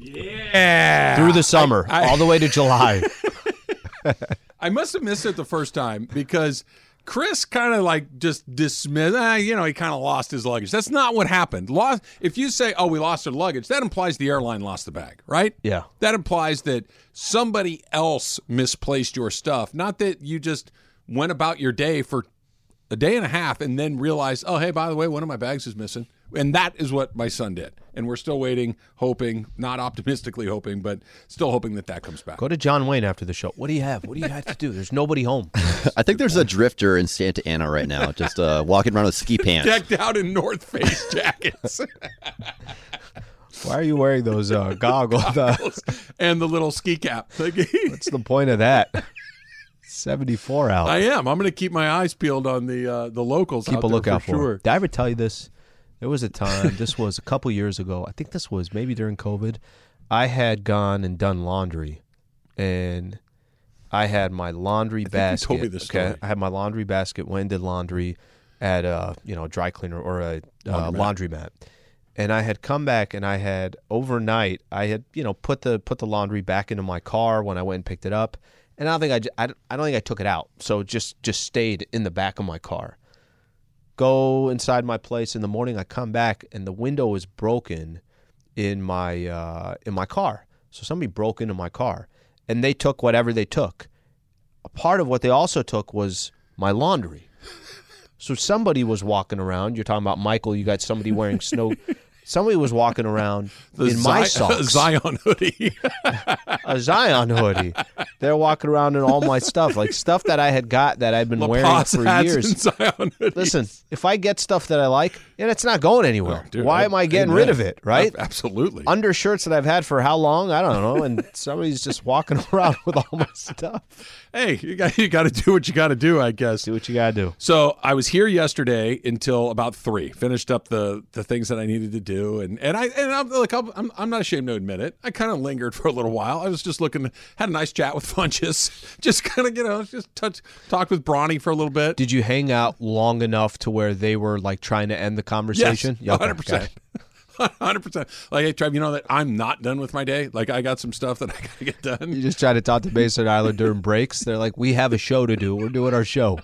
Yeah. Through the summer, I- all the way to July. I must have missed it the first time because Chris kind of like just dismissed. Ah, you know, he kind of lost his luggage. That's not what happened. Lost. If you say, "Oh, we lost our luggage," that implies the airline lost the bag, right? Yeah. That implies that somebody else misplaced your stuff, not that you just went about your day for a day and a half and then realized, "Oh, hey, by the way, one of my bags is missing." And that is what my son did. And we're still waiting, hoping, not optimistically hoping, but still hoping that that comes back. Go to John Wayne after the show. What do you have? What do you have to do? There's nobody home. I think there's a drifter in Santa Ana right now, just uh, walking around with ski pants. Decked out in North Face jackets. Why are you wearing those uh, goggles? and the little ski cap. What's the point of that? 74 out. I am. I'm going to keep my eyes peeled on the uh, the locals. Keep out a lookout for for. sure. Did I ever tell you this? There was a time. this was a couple years ago. I think this was maybe during COVID. I had gone and done laundry, and I had my laundry you basket. told me this okay, story. I had my laundry basket. Went and did laundry at a you know dry cleaner or a uh, laundromat. And I had come back and I had overnight I had you know put the put the laundry back into my car when I went and picked it up, and I don't think I, I, don't- I don't think I took it out, so it just just stayed in the back of my car go inside my place in the morning i come back and the window is broken in my uh, in my car. So somebody broke into my car and they took whatever they took. A part of what they also took was my laundry. So somebody was walking around. You're talking about michael. You got somebody wearing snow somebody was walking around in my socks Zion hoodie. a zion hoodie they're walking around in all my stuff like stuff that i had got that i've been La wearing Paz for years. Listen, if I get stuff that I like, and it's not going anywhere, Oh, dude, why I- am I getting amen. rid of it? Right? Ab- Absolutely. Undershirts that I've had for how long? I don't know. And somebody's just walking around with all my stuff. Hey, you got you got to do what you got to do, I guess. Do what you gotta do. So I was here yesterday until about three. Finished up the the things that I needed to do, and and I and I'm like I'm I'm, not ashamed to admit it. I kind of lingered for a little while. I was just looking, had a nice chat with Funches, just kind of you know just touch talked with Bronny for a little bit. Did you hang out long enough to where they were like trying to end the conversation? Yes, Yeah, okay, hundred percent. Hundred percent. Like, hey, Trev, you know that I'm not done with my day. Like, I got some stuff that I gotta get done. You just try to talk to Mason and Ireland during breaks. They're like, we have a show to do. We're doing our show.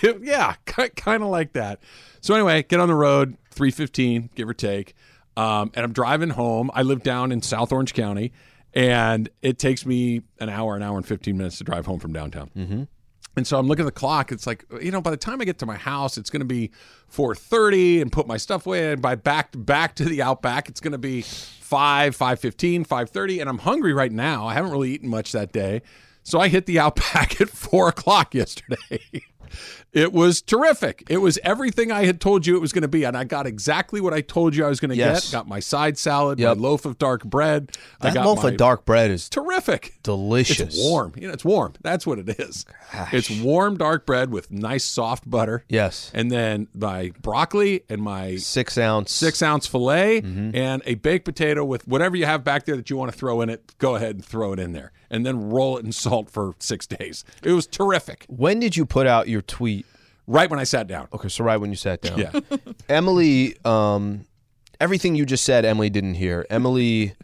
yeah, kind of like that. So anyway, get on the road, three fifteen, give or take, um, and I'm driving home. I live down in South Orange County, and it takes me an hour, an hour and fifteen minutes to drive home from downtown. Mm-hmm. And so I'm looking at the clock. It's like you know, by the time I get to my house, it's going to be 4:30, and put my stuff away. And by back back to the outback, it's going to be five, 5:15, 5:30, and I'm hungry right now. I haven't really eaten much that day, so I hit the outback at four o'clock yesterday. It was terrific. It was everything I had told you it was going to be, and I got exactly what I told you I was going to Yes. get. Got my side salad, Yep. my loaf of dark bread. That loaf of dark bread is terrific. delicious. It's warm. You know, it's warm. That's what it is. It's warm dark bread with nice soft butter. Yes. And then my broccoli and my Six ounce. six ounce filet Mm-hmm. and a baked potato with whatever you have back there that you want to throw in it. Go ahead and throw it in there, and then roll it in salt for six days. It was terrific. When did you put out your tweet? Right when I sat down. Okay, so right when you sat down. Yeah. Emily, um, everything you just said, Emily didn't hear. Emily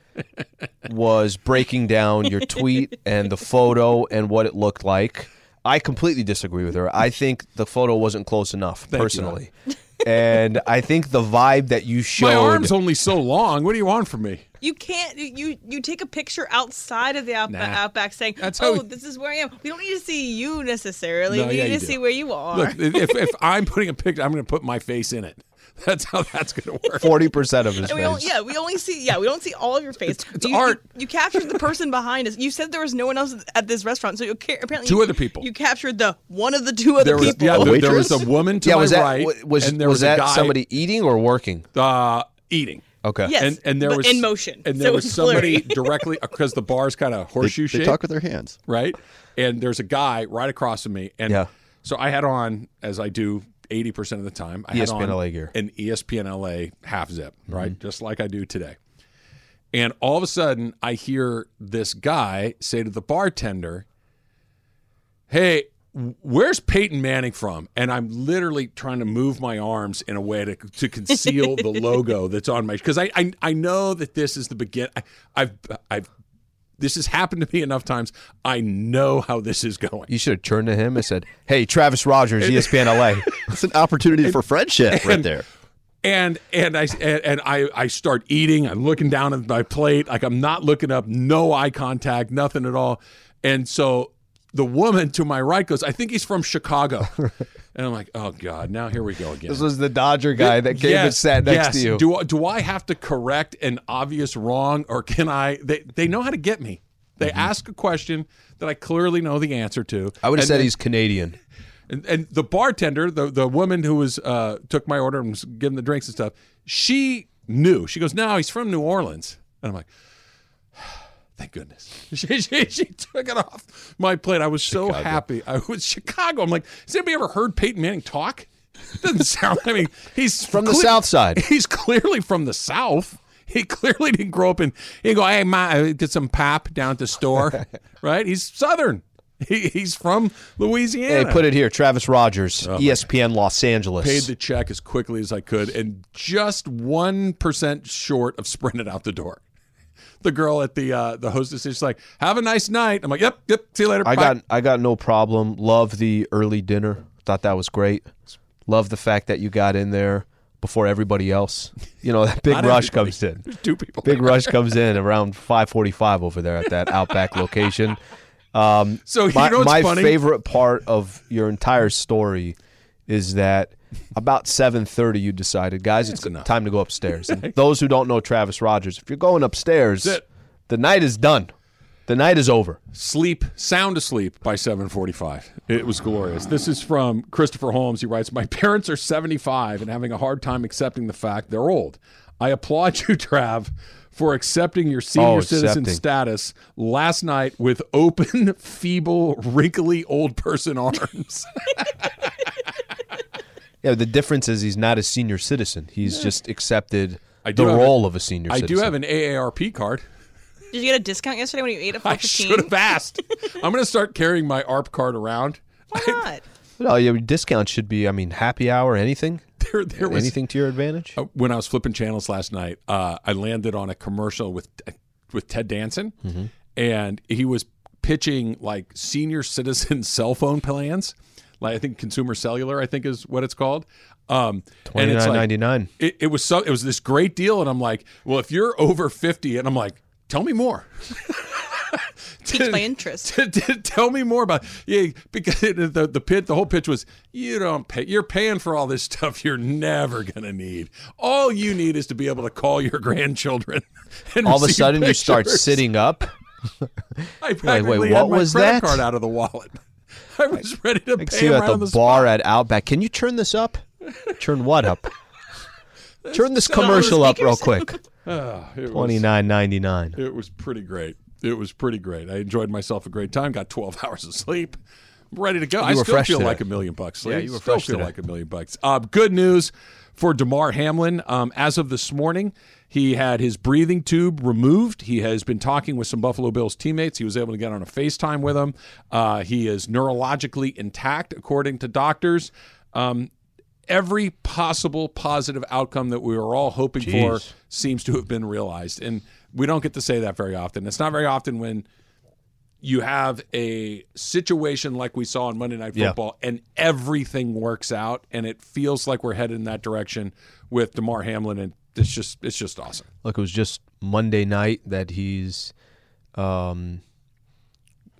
was breaking down your tweet and the photo and what it looked like. I completely disagree with her. I think the photo wasn't close enough, you. personally. and I think the vibe that you showed. My arm's only so long. What do you want from me? You can't. You you take a picture outside of the outback, Nah. outback saying, That's "Oh, we- this is where I am." We don't need to see you necessarily. No, we yeah, need to do. see where you are. Look, if, if I'm putting a picture, I'm going to put my face in it. That's how that's going to work. Forty percent of his we face. yeah, we only see. Yeah, we don't see all of your face. it's you, art. You, you captured the person behind us. You said there was no one else at this restaurant, so you ca- apparently Two you- other people. You captured the one of the two other There was, people. yeah, there, there was a woman to yeah, my was that right, was and there was was, a that guy somebody eating or working? uh, eating. Okay. Yes, and and there but was in motion. and so there it was somebody blurry. directly because the bar's kind of They, horseshoe they talk with their hands. right? And there's a guy right across from me, and Yeah. so I had on as I do eighty percent of the time. I had on LA gear. an ESPN LA half zip, right, Mm-hmm. just like I do today. And all of a sudden, I hear this guy say to the bartender, "Hey." Where's Peyton Manning from? And I'm literally trying to move my arms in a way to, to conceal the logo that's on my because I, I I know that this is the begin. I, I've I've this has happened to me enough times. I know how this is going. You should have turned to him and said, "Hey, Travis Rogers, ESPN LA." It's an opportunity for friendship right there. And and I and, and I I start eating. I'm looking down at my plate, like I'm not looking up, no eye contact, nothing at all. And so the woman to my right goes, "I think he's from Chicago," and I'm like, "Oh God, now here we go again." This was the Dodger guy that came and Yes, sat next yes. to you. Do do I have to correct an obvious wrong, or can I? They they know how to get me. They ask a question that I clearly know the answer to. Mm-hmm. I would have said then- he's Canadian. and, and the bartender, the the woman who was uh, took my order and was giving the drinks and stuff, she knew. She goes, "No, he's from New Orleans," and I'm like. Thank goodness. She, she, she took it off my plate. I was so happy. I was Chicago. I'm like, has anybody ever heard Peyton Manning talk? Doesn't sound. I mean, he's From the South Side. He's clearly from the South. He clearly didn't grow up in. He go, hey, ma, uh, get some pap down at the store, right? He's Southern. He, he's from Louisiana. Hey, put it here, Travis Rogers, oh, E ESPN Los Angeles. paid the check as quickly as I could, and just one percent short of sprinting out the door. The girl at the uh, the hostess is like, "Have a nice night." I'm like, "Yep, yep. See you later." I Bye." got I got no problem. Love the early dinner. Thought that was great. Love the fact that you got in there before everybody else. You know that big Not rush everybody. comes in. There's two people. Big rush comes in around 5:45 over there at that Outback location. Um, So you my, know what's my funny? favorite part of your entire story is that about 7:30 you decided, guys, it's That's enough. time to go upstairs. And those who don't know Travis Rogers, if you're going upstairs, the night is done. The night is over. Sleep, sound asleep by 7:45. It was glorious. This is from Christopher Holmes. He writes, "My parents are 75 and having a hard time accepting the fact they're old. I applaud you, Trav." For accepting your senior Oh, citizen accepting. status last night with open, feeble, wrinkly old person arms. Yeah, the difference is he's not a senior citizen. He's just accepted I the have role of a senior citizen. I citizen. do have an AARP card. Did you get a discount yesterday when you ate at I 415? should have asked. I'm going to start carrying my ARP card around. Why not? No, your discount should be, I mean, happy hour, anything? There, there was anything to your advantage? Uh, when I was flipping channels last night, uh, I landed on a commercial with with Ted Danson, Mm-hmm. and he was pitching like senior citizen cell phone plans. Like I think consumer cellular, I think is what it's called. Um, and it's like, $29.99. It, it was so it was this great deal, and I'm like, well, if you're over fifty, and I'm like, tell me more. Piqued my interest. T- t- tell me more about yeah because the the pit the whole pitch was you don't pay you're paying for all this stuff you're never gonna need all you need is to be able to call your grandchildren and All of a receive sudden, you start sitting up. I practically wait, what my was credit that? card out of the wallet I was ready to I pay see you at right the the bar spot. at Outback. Can you turn this up? Turn what up? turn this Turn all the commercial up real quick. Ah, it was- Twenty nine ninety nine. It was pretty great. It was pretty great. I enjoyed myself a great time. Got 12 hours of sleep. I'm ready to go. I still feel today. like a million bucks. Yeah, you were still fresh feel today. like a million bucks. Uh, good news for Damar Hamlin. Um, as of this morning, he had his breathing tube removed. He has been talking with some Buffalo Bills teammates. He was able to get on a FaceTime with them. Uh, he is neurologically intact, according to doctors. Um, every possible positive outcome that we were all hoping for seems to have been realized. And we don't get to say that very often. It's not very often when you have a situation like we saw on Monday Night Yeah. Football and everything works out and it feels like we're headed in that direction with Damar Hamlin and it's just it's just awesome. Look, it was just Monday night that he's um,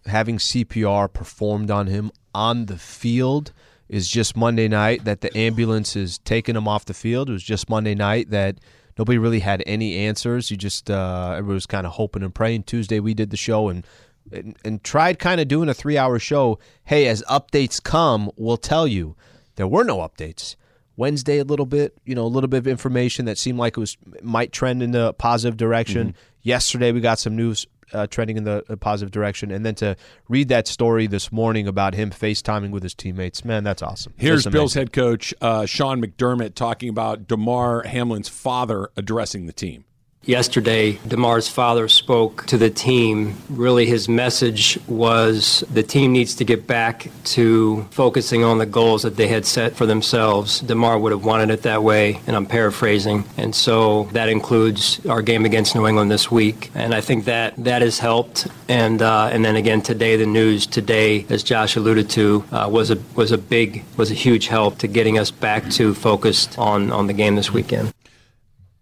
having CPR performed on him on the field. Is just Monday night that the ambulance is taking him off the field. It was just Monday night that nobody really had any answers. You just uh, everybody was kind of hoping and praying. Tuesday we did the show and and, and tried kind of doing a three hour show. Hey, as updates come, we'll tell you. There were no updates. Wednesday, a little bit, you know, a little bit of information that seemed like it was might trend in the positive direction. Yesterday, we got some news uh, trending in the uh, positive direction, and then to read that story this morning about him FaceTiming with his teammates, man, that's awesome. Here's That's Bills head coach uh, Sean McDermott talking about Damar Hamlin's father addressing the team. Yesterday, Damar's father spoke to the team. Really, his message was the team needs to get back to focusing on the goals that they had set for themselves. Damar would have wanted it that way, and I'm paraphrasing. And so that includes our game against New England this week. And I think that that has helped. And uh, and then again today, the news today, as Josh alluded to, uh, was a was a big was a huge help to getting us back to focused on on the game this weekend.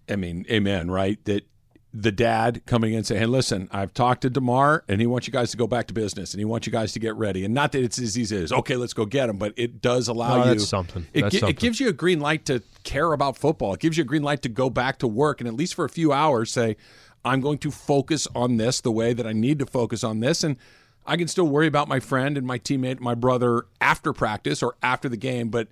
I mean, amen, right? That the dad coming in and saying, "Hey, listen, I've talked to Damar, and he wants you guys to go back to business, and he wants you guys to get ready. And not that it's as easy as okay, let's go get him, but it does allow Oh, you that's something. It, gi- something. it gives you a green light to care about football. It gives you a green light to go back to work, and at least for a few hours, say, I'm going to focus on this the way that I need to focus on this, and I can still worry about my friend and my teammate, my brother after practice or after the game, but."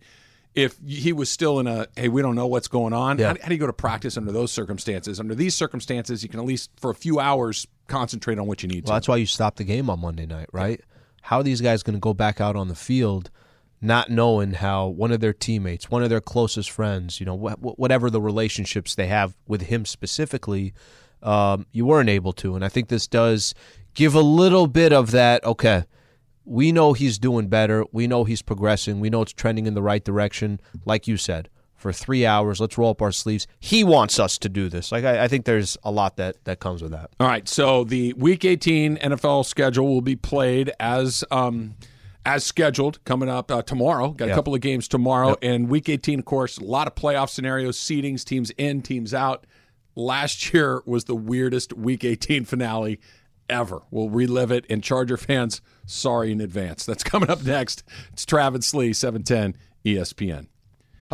If he was still in a, hey, we don't know what's going on. Yeah. How, how do you go to practice under those circumstances? Under these circumstances, you can at least for a few hours concentrate on what you need Well, to. that's why you stopped the game on Monday night, right? How are these guys going to go back out on the field not knowing how one of their teammates, one of their closest friends, you know, wh- whatever the relationships they have with him specifically, um, you weren't able to. And I think this does give a little bit of that, okay, we know he's doing better. We know he's progressing. We know it's trending in the right direction. Like you said, for three hours, let's roll up our sleeves. He wants us to do this. Like I, I think there's a lot that that comes with that. All right, so the Week 18 NFL schedule will be played as um, as scheduled coming up uh, tomorrow. Got a Yep. couple of games tomorrow, and Week 18, of course, a lot of playoff scenarios, seedings, teams in, teams out. Last year was the weirdest Week 18 finale ever. We'll relive it, and Charger fans, sorry in advance. That's coming up next. It's Travis Slee, E 710 ESPN.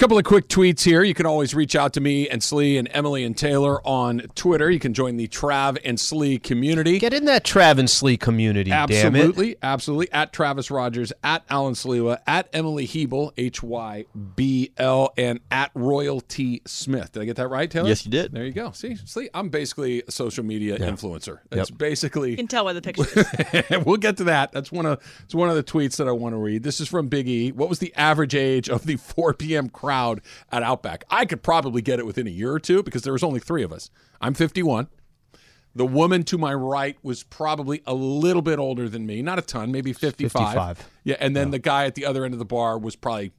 Couple of quick tweets here. You can always reach out to me and Slee and Emily and Taylor on Twitter. You can join the Trav and Slee community. Get in that Trav and Slee community, damn it. absolutely, absolutely. At Travis Rogers, at Alan Sliwa, at Emily Hybl, H Y B L, and at Royalty Smith. Did I get that right, Taylor? Yes, you did. There you go. See, Slee, I'm basically a social media influencer. It's Yep. basically You can tell by the pictures. we'll get to that. That's one of it's one of the tweets that I want to read. This is from Big E. What was the average age of the 4 p.m. crowd at Outback? I could probably get it within a year or two because there was only three of us. I'm 51. The woman to my right was probably a little bit older than me, not a ton, maybe 55. 55. Yeah, and then the guy at the other end of the bar was probably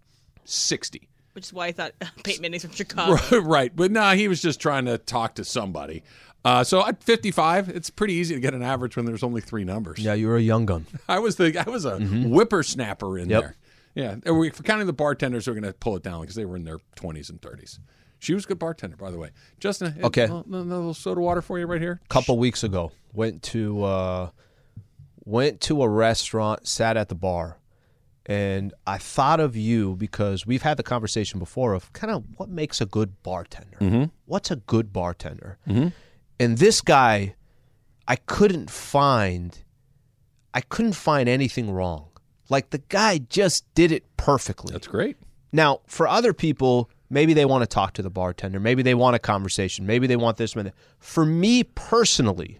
60. Which is why I thought Peyton Manning's from Chicago. right, but nah, he was just trying to talk to somebody. Uh, so at 55, it's pretty easy to get an average when there's only three numbers. Yeah, you were a young gun. I was the I was a whippersnapper in Mm-hmm. Yep. there. Yeah, and we, for counting the bartenders, we're going to pull it down because they were in their twenties and thirties. She was a good bartender, by the way. Justin, Okay. a, little soda water for you right here. A couple weeks ago went to uh, went to a restaurant sat at the bar and i thought of you because we've had the conversation before of kind of what makes a good bartender what's a good bartender and this guy i couldn't find i couldn't find anything wrong like the guy just did it perfectly That's great. now, for other people, maybe they want to talk to the bartender, maybe they want a conversation, maybe they want this. Minute. For me personally,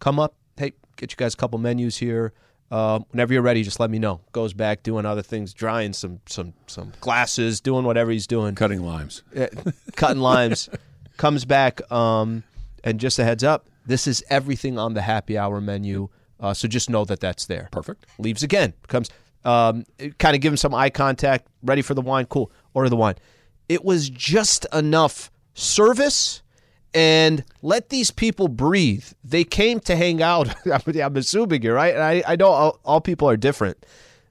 come up, hey, get you guys a couple menus here. Uh, whenever you're ready, just let me know. Goes back doing other things, drying some some some glasses, doing whatever he's doing, Cutting limes. uh, cutting limes. Comes back, um, and just a heads up, this is everything on the happy hour menu. Uh, so just know that that's there. Perfect. Leaves again. Comes, um, kind of give him some eye contact. Ready for the wine? Cool. Order the wine. It was just enough service and let these people breathe. They came to hang out. I'm assuming you're right. And I, I know all, all people are different.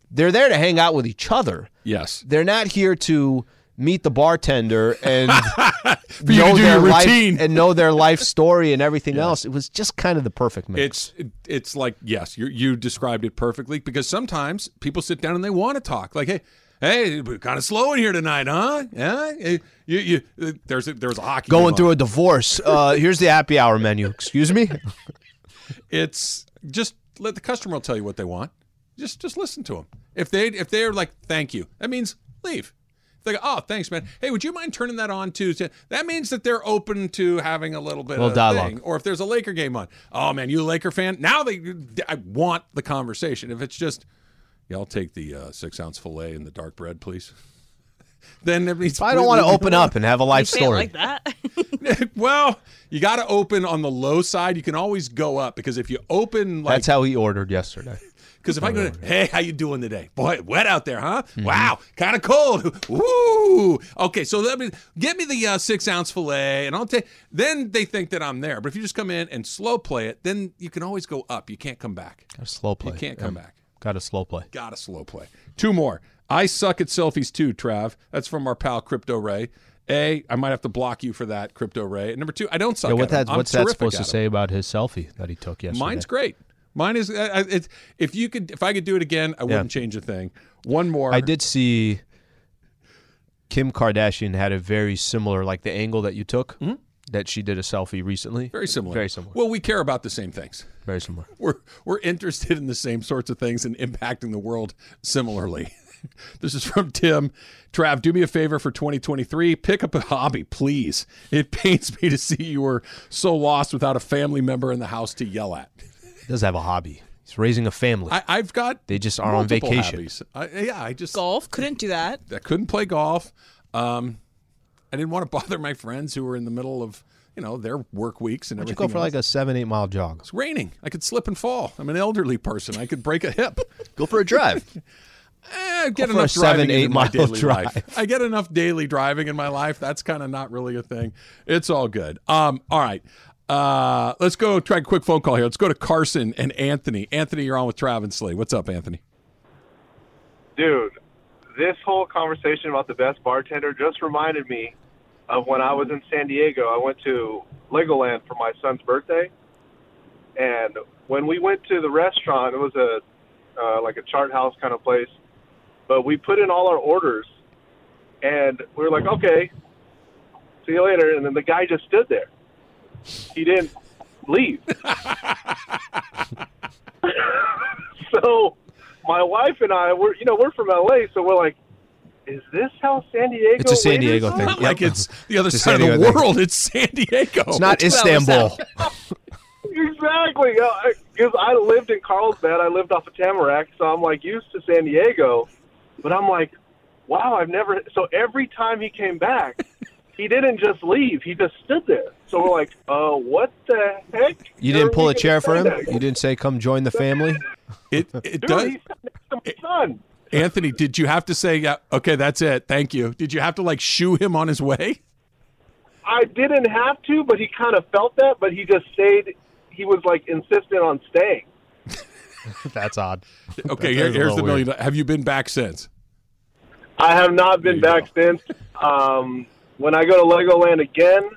They're there to hang out with each other. Yes. They're not here to meet the bartender and know their life routine. and know their life story and everything else. It was just kind of the perfect mix. It's it's like yes, you you described it perfectly because sometimes people sit down and they want to talk. Like hey. Hey, we're kind of slow in here tonight, huh? Yeah, you, you, there's a, there's a hockey game Going on. through a divorce. Uh, here's the happy hour menu. Excuse me. it's just let the customer tell you what they want. Just just listen to them. If they if they're like thank you, that means leave. If they go, oh thanks man. Hey, would you mind turning that on too? That means that they're open to having a little bit Little of dialogue. thing. Or if there's a Laker game on, oh man, you a Laker fan? Now they I want the conversation. If it's just yeah, I'll take the uh, six ounce fillet and the dark bread, please. then it means I don't want to open up and have a life Say story. like that. well, you got to open on the low side. You can always go up because if you open like That's how he ordered yesterday. Because if I go, hey, how you doing today? Boy, wet out there, huh? Mm-hmm. Wow, kind of cold. Woo. Okay, so let me get me the uh, six ounce fillet, and I'll take. Then they think that I'm there. But if you just come in and slow play it, then you can always go up. You can't come back. A slow play. You can't come back. Got a slow play. Got to slow play. Two more. I suck at selfies too, Trav. That's from our pal Crypto Ray. A, I might have to block you for that, Crypto Ray. And number two, I don't suck Yeah, what that, what's that supposed to say about his selfie that he took yesterday? Mine's great. Mine is. Uh, it's if you could, if I could do it again, I wouldn't change a thing. One more. I did see Kim Kardashian had a very similar, like the angle that you took, that she did a selfie recently. Hmm? Very similar. Very similar. Well, we care about the same things. Very similar. We're we're interested in the same sorts of things and impacting the world similarly. this is from Tim. Trav, do me a favor for 2023. Pick up a hobby, please. It pains me to see you were so lost without a family member in the house to yell at. He does have a hobby. He's raising a family. I, I've got they just are on vacation. I, yeah, I just Golf couldn't do that. I couldn't play golf. Um, I didn't want to bother my friends who were in the middle of you know their work weeks and Why don't you go for else. like a seven, eight mile jog? It's raining. I could slip and fall. I'm an elderly person. I could break a hip. Go for a drive. Eh, get Go for enough a seven, driving in eight my mile daily drive. life. I get enough daily driving in my life. That's kind of not really a thing. It's all good. Um, all right. Uh, let's go try a quick phone call here. Let's go to Carson and Anthony. Anthony, you're on with Travis Lee. What's up, Anthony? dude, this whole conversation about the best bartender just reminded me of when I was in San Diego. I went to Legoland for my son's birthday, and when we went to the restaurant, it was a uh, like a chart house kind of place. But we put in all our orders, and we were like, "Okay, see you later." And then the guy just stood there. He didn't leave. so my wife and I, we're you know we're from LA, so we're like, is this how San Diego? It's a San Diego thing. Yep. like it's the other It's side of the Diego thing. world. It's San Diego. It's not Two hours Istanbul. Exactly, because I lived in Carlsbad. I lived off of Tamarack, so I'm like used to San Diego. But I'm like, wow, I've never. So every time he came back, he didn't just leave; he just stood there. So we're like, uh, what the heck? You didn't pull a chair for him? gonna that? You didn't say, come join the family? It it Dude, does. he's next to my son. Anthony, did you have to say, yeah, okay, that's it, thank you? Did you have to like shoo him on his way? I didn't have to, but he kind of felt that. But he just stayed. He was like insistent on staying. That's odd. Okay, That here, is a here's the million. weird. Have you been back since? I have not been There you back since. Um, when I go to Legoland again,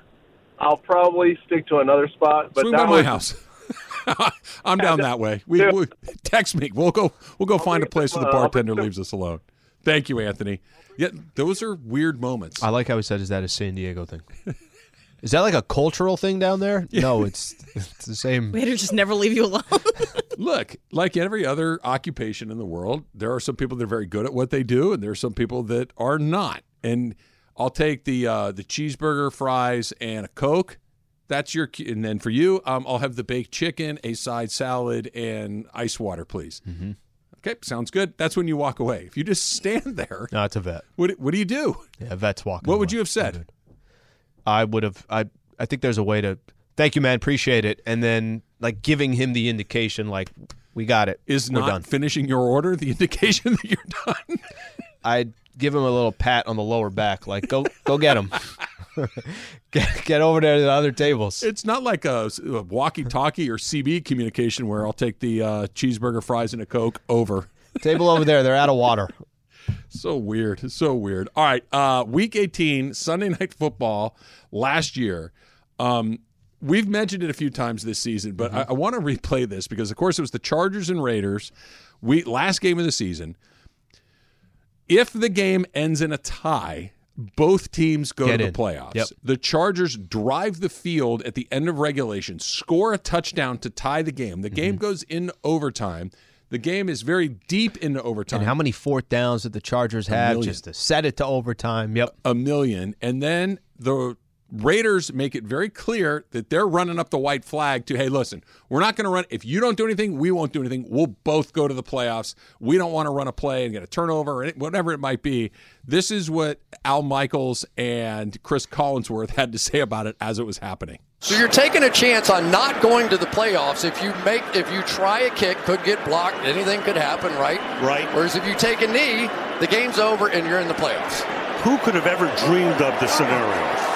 I'll probably stick to another spot. But Swing that by my was, house. I'm down that way. We, we text me. We'll go. We'll go find a place where the uh, bartender leaves us alone. Thank you, Anthony. Yeah, those are weird moments. I like how he said, is that a San Diego thing? Is that like a cultural thing down there? No, it's it's the same. Waiters just never leave you alone. Look, like every other occupation in the world, there are some people that are very good at what they do, and there are some people that are not. And I'll take the uh, the cheeseburger, fries, and a coke. That's your. And then for you, um, I'll have the baked chicken, a side salad, and ice water, please. Mm-hmm. Okay, sounds good. That's when you walk away. If you just stand there, No, it's a vet. what what do you do? Yeah, vet's walking. What would you have said? I would have. I I think there's a way to. Thank you, man. Appreciate it. And then like giving him the indication, like we got it. Is We're not done. finishing your order the indication that you're done? I'd give him a little pat on the lower back, like go go get him. get, get over there to the other tables. It's not like a, a walkie-talkie or CB communication where I'll take the uh, cheeseburger, fries, and a coke over. Table over there. They're out of water. So weird. So weird. All right. Uh, week 18, Sunday Night Football last year. Um, we've mentioned it a few times this season, but I, I want to replay this because, of course, it was the Chargers and Raiders. We last game of the season. If the game ends in a tie, both teams go Get to in. the playoffs. Yep. The Chargers drive the field at the end of regulation, score a touchdown to tie the game. The Mm-hmm. game goes in overtime. The game is very deep into overtime And how many fourth downs did the Chargers have million. just to set it to overtime? Yep. a million. And then the Raiders make it very clear that they're running up the white flag to, hey, listen, we're not going to run. If you don't do anything, we won't do anything. We'll both go to the playoffs. We don't want to run a play and get a turnover or whatever it might be. This is what Al Michaels and Chris Collinsworth had to say about it as it was happening. So you're taking a chance on not going to the playoffs. If you make, if you try a kick, could get blocked. Anything could happen, right? Right. Whereas if you take a knee, the game's over and you're in the playoffs. Who could have ever dreamed of the scenario?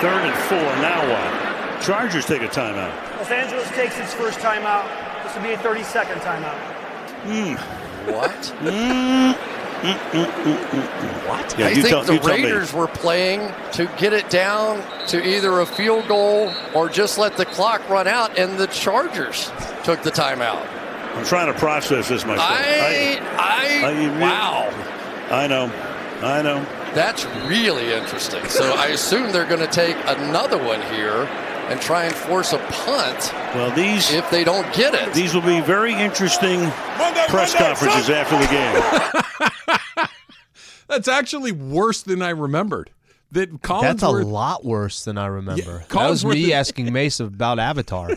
Third and four. Now what? Chargers take a timeout. Los Angeles takes its first timeout. This will be a 30 second timeout. Hmm. What? Hmm. Hmm, what? Yeah, I you think tell, the you. Raiders were playing to get it down to either a field goal or just let the clock run out, and the Chargers took the timeout. I'm trying to process this myself. I, I, I- wow. I know. I know. That's really interesting. So I assume they're going to take another one here and try and force a punt Well, these if they don't get it. these will be very interesting press conferences after the game. That's actually worse than I remembered. That Collinsworth. That's a lot worse than I remember. that was me asking Mace about Avatar.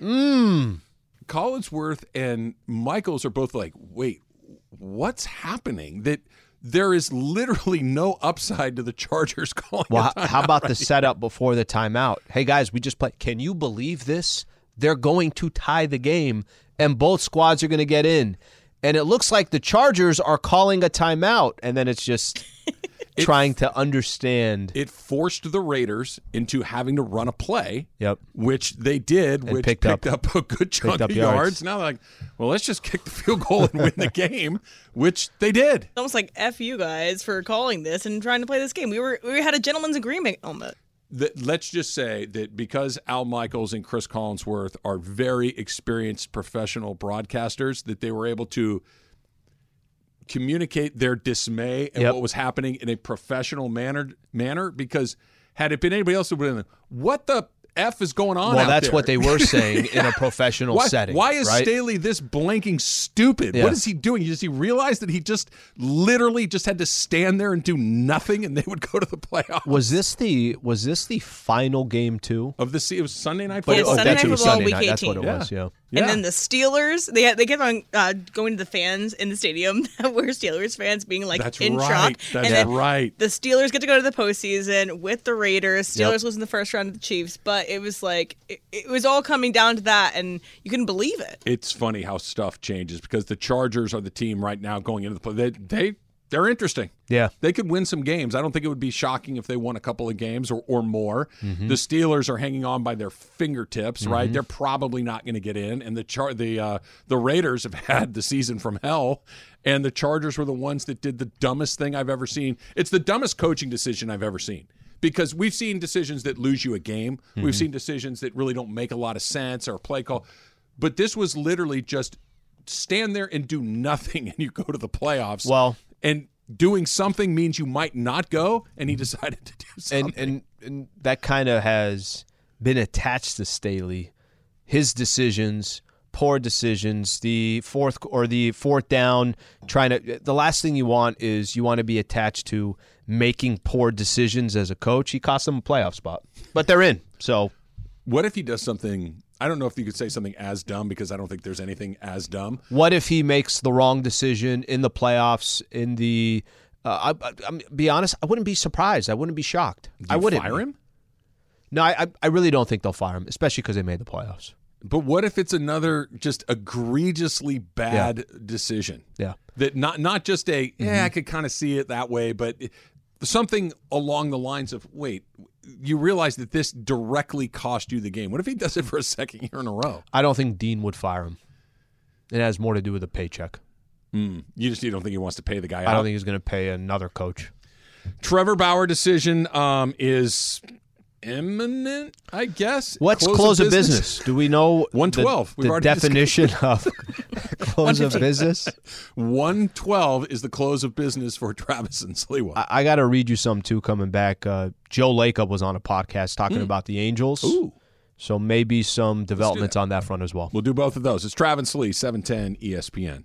Mmm. Collinsworth and Michaels are both like, wait, what's happening? That there is literally no upside to the Chargers calling. Well, a how, how about right the setup before the timeout? Hey guys, we just played. Can you believe this? They're going to tie the game, and both squads are going to get in. And it looks like the Chargers are calling a timeout, and then it's just trying to understand. It forced the Raiders into having to run a play. Yep. Which they did, And which picked picked, up- up, a good chunk of yards. yards. Now they're like, well, let's just kick the field goal and win the game, which they did. It's almost like f you guys for calling this and trying to play this game. We were we had a gentleman's agreement on it. that let's just say that because Al Michaels and Chris Collinsworth are very experienced professional broadcasters, that they were able to communicate their dismay and Yep. what was happening in a professional manner. Manner because had it been anybody else, it would have been what the f is going on? Well, out that's there? what they were saying in a professional why, setting. Why is right? Staley this blanking stupid? Yeah. What is he doing? Does he realize that he just literally just had to stand there and do nothing, and they would go to the playoffs? Was this the was this the final game too? of the se- it was Sunday night But football. Yeah, Sunday Night it was Football, Sunday Week night. That's what it 18. was. Yeah. Yeah. And then the Steelers, they they kept on uh, going to the fans in the stadium that were Steelers fans being like That's in right. shock. That's and then right. The Steelers get to go to the postseason with the Raiders. Steelers Yep. lose in the first round of the Chiefs, but it was like it, it was all coming down to that, and you couldn't believe it. it's funny how stuff changes because the Chargers are the team right now going into the play. They they they're interesting. Yeah. They could win some games. I don't think it would be shocking if they won a couple of games or, or more. The Steelers are hanging on by their fingertips, right? They're probably not going to get in. And the char- the uh, the Raiders have had the season from hell, and the Chargers were the ones that did the dumbest thing I've ever seen. It's the dumbest coaching decision I've ever seen. Because we've seen decisions that lose you a game. We've mm-hmm. seen decisions that really don't make a lot of sense or play call. But this was literally just stand there and do nothing and you go to the playoffs. Well- and doing something means you might not go, and he mm-hmm. decided to do something. and and and that kind of has been attached to Staley, his decisions poor decisions. The fourth or the fourth down, trying to. The last thing you want is you want to be attached to making poor decisions as a coach. He cost them a playoff spot, but they're in. So, what if he does something? I don't know if you could say something as dumb because I don't think there's anything as dumb. What if he makes the wrong decision in the playoffs? In the, uh, I, I'm be honest, I wouldn't be surprised. I wouldn't be shocked. I wouldn't fire him? No, I, I really don't think they'll fire him, especially because they made the playoffs. But what if it's another just egregiously bad decision? Yeah. That not not just a yeah, I could kind of see it that way, but something along the lines of wait, you realize that this directly cost you the game. What if he does it for a second year in a row? I don't think Dean would fire him. It has more to do with the paycheck. Mm, you just you don't think he wants to pay the guy I out. don't think he's going to pay another coach. Trevor Bauer decision um, is imminent, I guess. What's close, of business? Do we know 112. The, the definition of close of business? 112 is the close of business for Travis and Sliwa. I, I got to read you some too. Coming back, uh, Joe Lacob was on a podcast talking about the Angels. Ooh. So maybe some developments on that front as well. We'll do both of those. It's Travis Lee, 710 ESPN.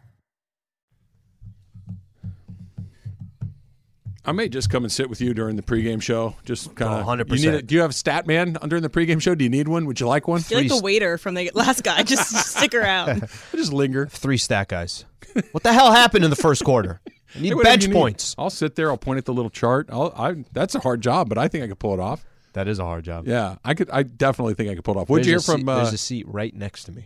I may just come and sit with you during the pregame show. Just kind of. Oh, 100%. You need a, do you have a stat man during the pregame show? Do you need one? Would you like one? You're like the waiter from the last guy. Just stick around. just linger. Three stat guys. What the hell happened in the first quarter? I need Hey, bench you need. points. I'll sit there. I'll point at the little chart. I'll, I, that's a hard job, but I think I could pull it off. That is a hard job. Yeah, I could. I definitely think I could pull it off. What'd you hear from? seat- uh, there's a seat right next to me.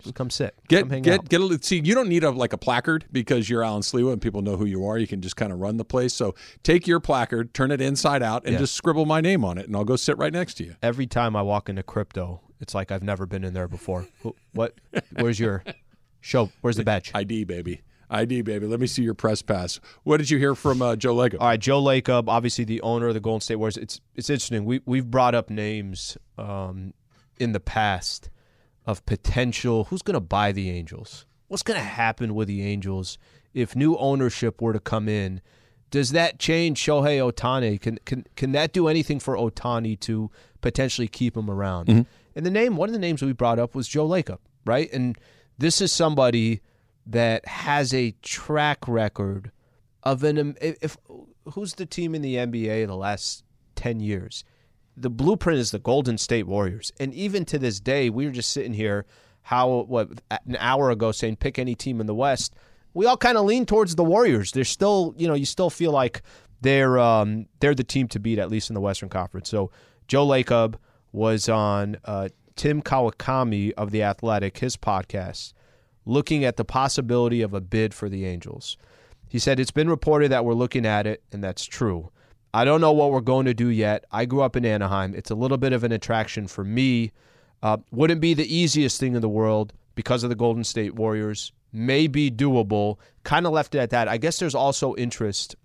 Just come sit. Get come hang get out. get a. See, you don't need a like a placard because you're Alan Sliwa and people know who you are. You can just kind of run the place. So take your placard, turn it inside out, and Yeah. just scribble my name on it, and I'll go sit right next to you. Every time I walk into crypto, it's like I've never been in there before. What? Where's your show? Where's the badge? ID baby, ID baby. Let me see your press pass. What did you hear from uh, Joe Lacob? All right, Joe Lacob, obviously the owner of the Golden State Warriors. It's it's interesting. We we've brought up names um, in the past of potential who's going to buy the Angels. What's going to happen with the Angels if new ownership were to come in? Does that change Shohei Ohtani? Can can can that do anything for Ohtani to potentially keep him around? Mhm. And the name, one of the names we brought up was Joe Lacob, right? And this is somebody that has a track record of an if, if who's the team in the NBA the last 10 years the blueprint is the Golden State Warriors and even to this day we were just sitting here how what an hour ago saying pick any team in the West we all kind of lean towards the Warriors they're still you know you still feel like they're um, they're the team to beat at least in the Western Conference so Joe Lacob was on uh, Tim Kawakami of the Athletic his podcast looking at the possibility of a bid for the Angels. He said, It's been reported that we're looking at it, and that's true. I don't know what we're going to do yet. I grew up in Anaheim. It's a little bit of an attraction for me. Uh, wouldn't be the easiest thing in the world because of the Golden State Warriors. May be doable. Kind of left it at that. I guess there's also interest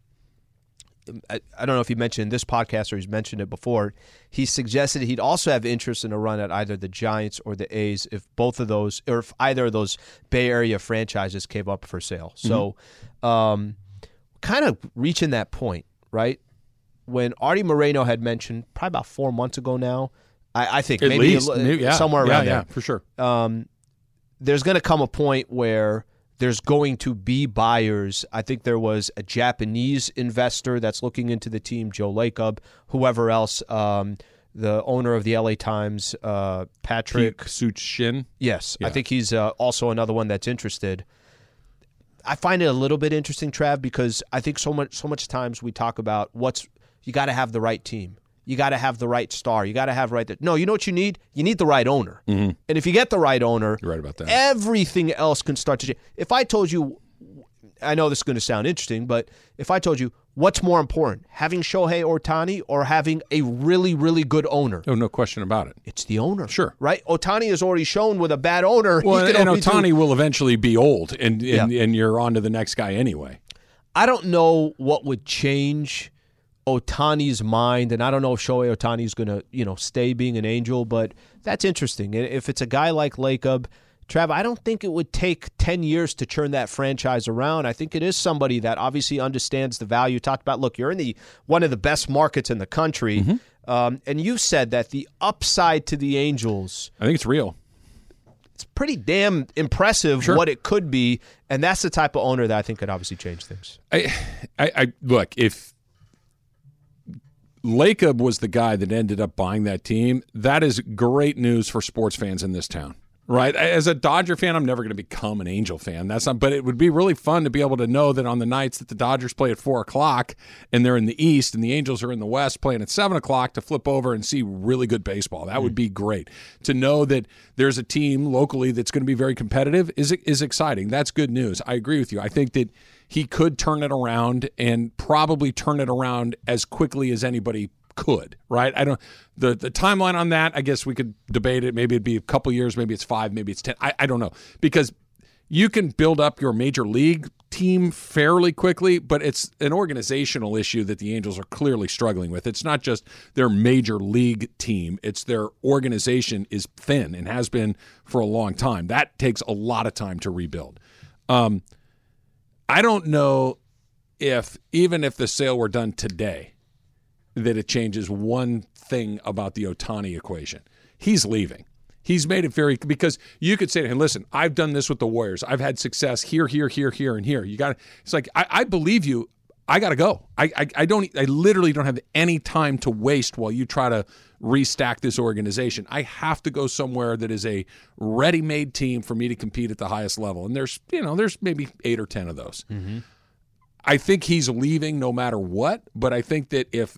I, I don't know if he mentioned this podcast or he's mentioned it before. He suggested he'd also have interest in a run at either the Giants or the A's if both of those, or if either of those Bay Area franchises came up for sale. So, um, kind of reaching that point, right? When Arte Moreno had mentioned probably about four months ago now, I, I think At maybe least. a li- Maybe, yeah. somewhere Yeah, around yeah, there for sure. um, there's going to come a point where there's going to be buyers. I think there was a Japanese investor that's looking into the team, Joe Lacob, whoever else. Um, the owner of the LA Times, uh, Patrick Soon-Shiong. Yes, Yeah. I think he's uh, also another one that's interested. I find it a little bit interesting, Trav, because I think so much so much times we talk about what's you got to have the right team, you got to have the right star, you got to have right. no, you know what you need? You need the right owner, Mhm. and if you get the right owner, You're right about that. everything else can start to change. If I told you, I know this is going to sound interesting, but if I told you what's more important, having Shohei Ohtani or having a really, really good owner? Oh, no question about it. It's the owner. Sure. Right? Ohtani has already shown with a bad owner. Well, and only Ohtani will eventually be old, and and, Yeah. and you're on to the next guy anyway. I don't know what would change Ohtani's mind, and I don't know if Shohei Ohtani is going to, you know, stay being an angel, but that's interesting. If it's a guy like Lacob, Trav, I don't think it would take 10 years to turn that franchise around. I think it is somebody that obviously understands the value. Talked about, look, you're in the one of the best markets in the country, Mm-hmm. um, and you said that the upside to the Angels I think it's real. it's pretty damn impressive Sure. what it could be, and that's the type of owner that I think could obviously change things. I, I, I look if Lacob was the guy that ended up buying that team. That is great news for sports fans in this town, right? As a Dodger fan, I'm never going to become an Angel fan. That's not. But it would be really fun to be able to know that on the nights that the Dodgers play at four o'clock and they're in the East and the Angels are in the West playing at seven o'clock to flip over and see really good baseball. That would mm. be great to know that there's a team locally that's going to be very competitive. Is is exciting. That's good news. I agree with you. I think that he could turn it around and probably turn it around as quickly as anybody could, right? I don't the the timeline on that, I guess we could debate it. Maybe it'd be a couple years, maybe it's five, maybe it's ten. I, I don't know. Because you can build up your major league team fairly quickly, but it's an organizational issue that the Angels are clearly struggling with. It's not just their major league team, it's their organization is thin and has been for a long time. That takes a lot of time to rebuild. Um, I don't know if even if the sale were done today, that it changes one thing about the Ohtani equation. He's leaving. He's made it very because you could say to him, "Listen, I've done this with the Warriors. I've had success here, here, here, here, and here. You got." It's like I, I believe you. I got to go. I, I I don't. I literally don't have any time to waste while you try to restack this organization. I have to go somewhere that is a ready-made team for me to compete at the highest level. And there's you know there's maybe eight or ten of those. Mm-hmm. I think he's leaving no matter what. But I think that if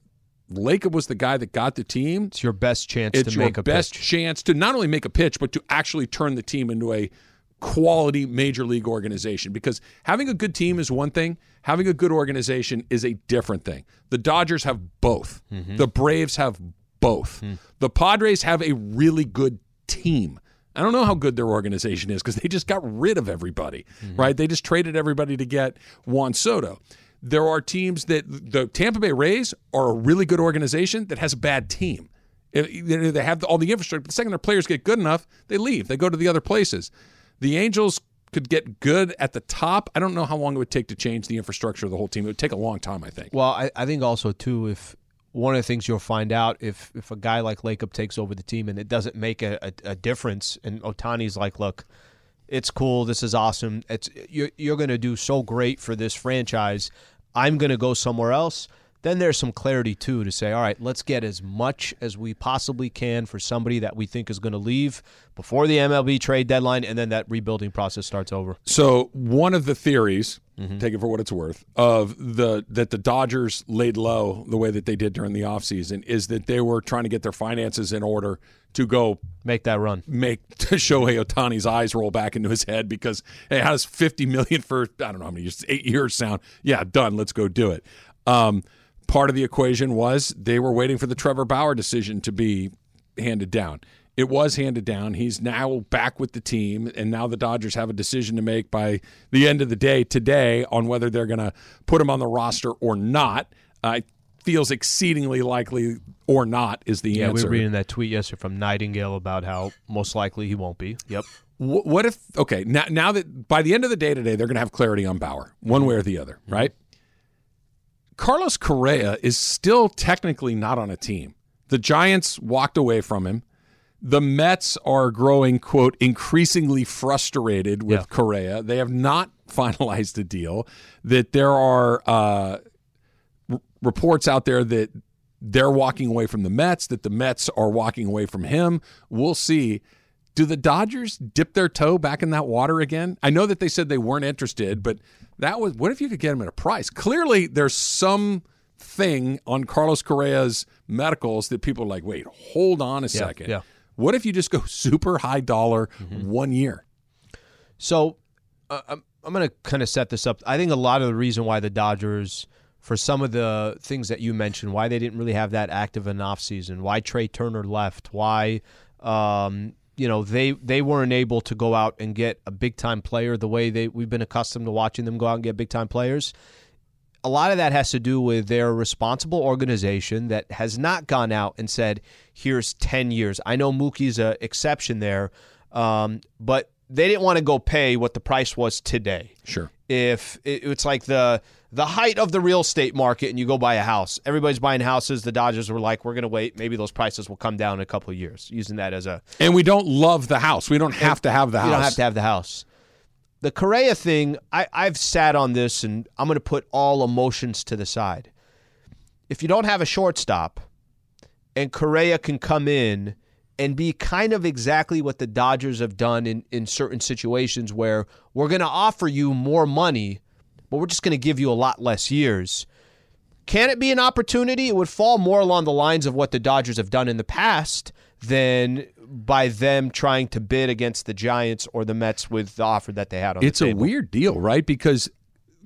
Lacob was the guy that got the team, It's your best chance it's to make a best pitch. chance to not only make a pitch, but to actually turn the team into a quality major league organization. Because having a good team is one thing, having a good organization is a different thing. The Dodgers have both, Mm-hmm. the Braves have both, Hmm. the Padres have a really good team. I don't know how good their organization is because they just got rid of everybody, Mm-hmm. right? They just traded everybody to get Juan Soto. There are teams that the Tampa Bay Rays are a really good organization that has a bad team. They have all the infrastructure. The second their players get good enough, they leave. They go to the other places. The Angels could get good at the top. I don't know how long it would take to change the infrastructure of the whole team. It would take a long time, I think. Well, I, I think also too if one of the things you'll find out if if a guy like Lacob takes over the team and it doesn't make a, a, a difference, and Ohtani's like, look, it's cool, this is awesome, it's you're you're going to do so great for this franchise. I'm going to go somewhere else. Then there's some clarity too to say, all right, let's get as much as we possibly can for somebody that we think is going to leave before the MLB trade deadline, and then that rebuilding process starts over. So one of the theories, Mm-hmm. take it for what it's worth, of the that the Dodgers laid low the way that they did during the offseason is that they were trying to get their finances in order to go make that run, make to Shohei Ohtani's eyes roll back into his head because hey, how does fifty million for I don't know how many years, eight years sound? Yeah, done. Let's go do it. Um, part of the equation was they were waiting for the Trevor Bauer decision to be handed down. It was handed down. He's now back with the team, and now the Dodgers have a decision to make by the end of the day today on whether they're going to put him on the roster or not. Uh, it feels exceedingly likely or not is the Yeah, answer. we were reading that tweet yesterday from Nightengale about how most likely he won't be. Yep. What if okay now now that by the end of the day today they're going to have clarity on Bauer one way or the other, right? Carlos Correa is still technically not on a team. The Giants walked away from him. The Mets are growing quote increasingly frustrated with Yeah. Correa. They have not finalized a deal. That there are uh, r- reports out there that they're walking away from the Mets, that the Mets are walking away from him. We'll see. Do the Dodgers dip their toe back in that water again? I know that they said they weren't interested, but that was what if you could get him at a price? Clearly, there's some thing on Carlos Correa's medicals that people are like, wait, hold on a second. yeah. What if you just go super high dollar Mm-hmm. one year? So uh, I'm, I'm going to kind of set this up. I think a lot of the reason why the Dodgers, for some of the things that you mentioned, why they didn't really have that active an offseason, why Trea Turner left, why um, you know they they weren't able to go out and get a big time player the way they we've been accustomed to watching them go out and get big time players. A lot of that has to do with their responsible organization that has not gone out and said, "Here's ten years." I know Mookie's a exception there, um, but they didn't want to go pay what the price was today. Sure. If it, it's like the the height of the real estate market and you go buy a house, everybody's buying houses. The Dodgers were like, "We're going to wait. Maybe those prices will come down in a couple of years." Using that as a And we don't love the house. We don't have to have the house. you don't have to have the house. The Correa thing, I, I've sat on this and I'm going to put all emotions to the side. If you don't have a shortstop and Correa can come in and be kind of exactly what the Dodgers have done in, in certain situations where we're going to offer you more money, but we're just going to give you a lot less years. Can it be an opportunity? It would fall more along the lines of what the Dodgers have done in the past than by them trying to bid against the Giants or the Mets with the offer that they had on it's a weird deal, right? Because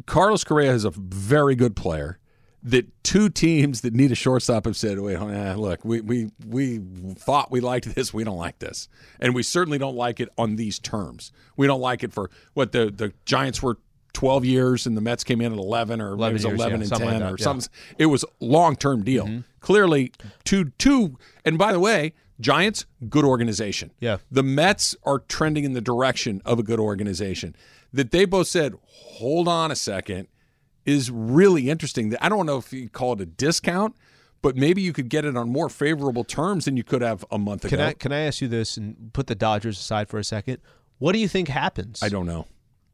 Carlos Correa is a very good player. That two teams that need a shortstop have said, "Wait, look, we we we thought we liked this, we don't like this, and we certainly don't like it on these terms. We don't like it for what the the Giants were." 12 years and the Mets came in at 11 or 11 it was years, 11 yeah, and something 10 like or yeah. something. It was long-term deal. Mm-hmm. Clearly two two and by the way, Giants good organization. Yeah. The Mets are trending in the direction of a good organization. That they both said, "Hold on a second, is really interesting. That I don't know if you call it a discount, but maybe you could get it on more favorable terms than you could have a month Can ago. I can I ask you this and put the Dodgers aside for a second? What do you think happens? I don't know.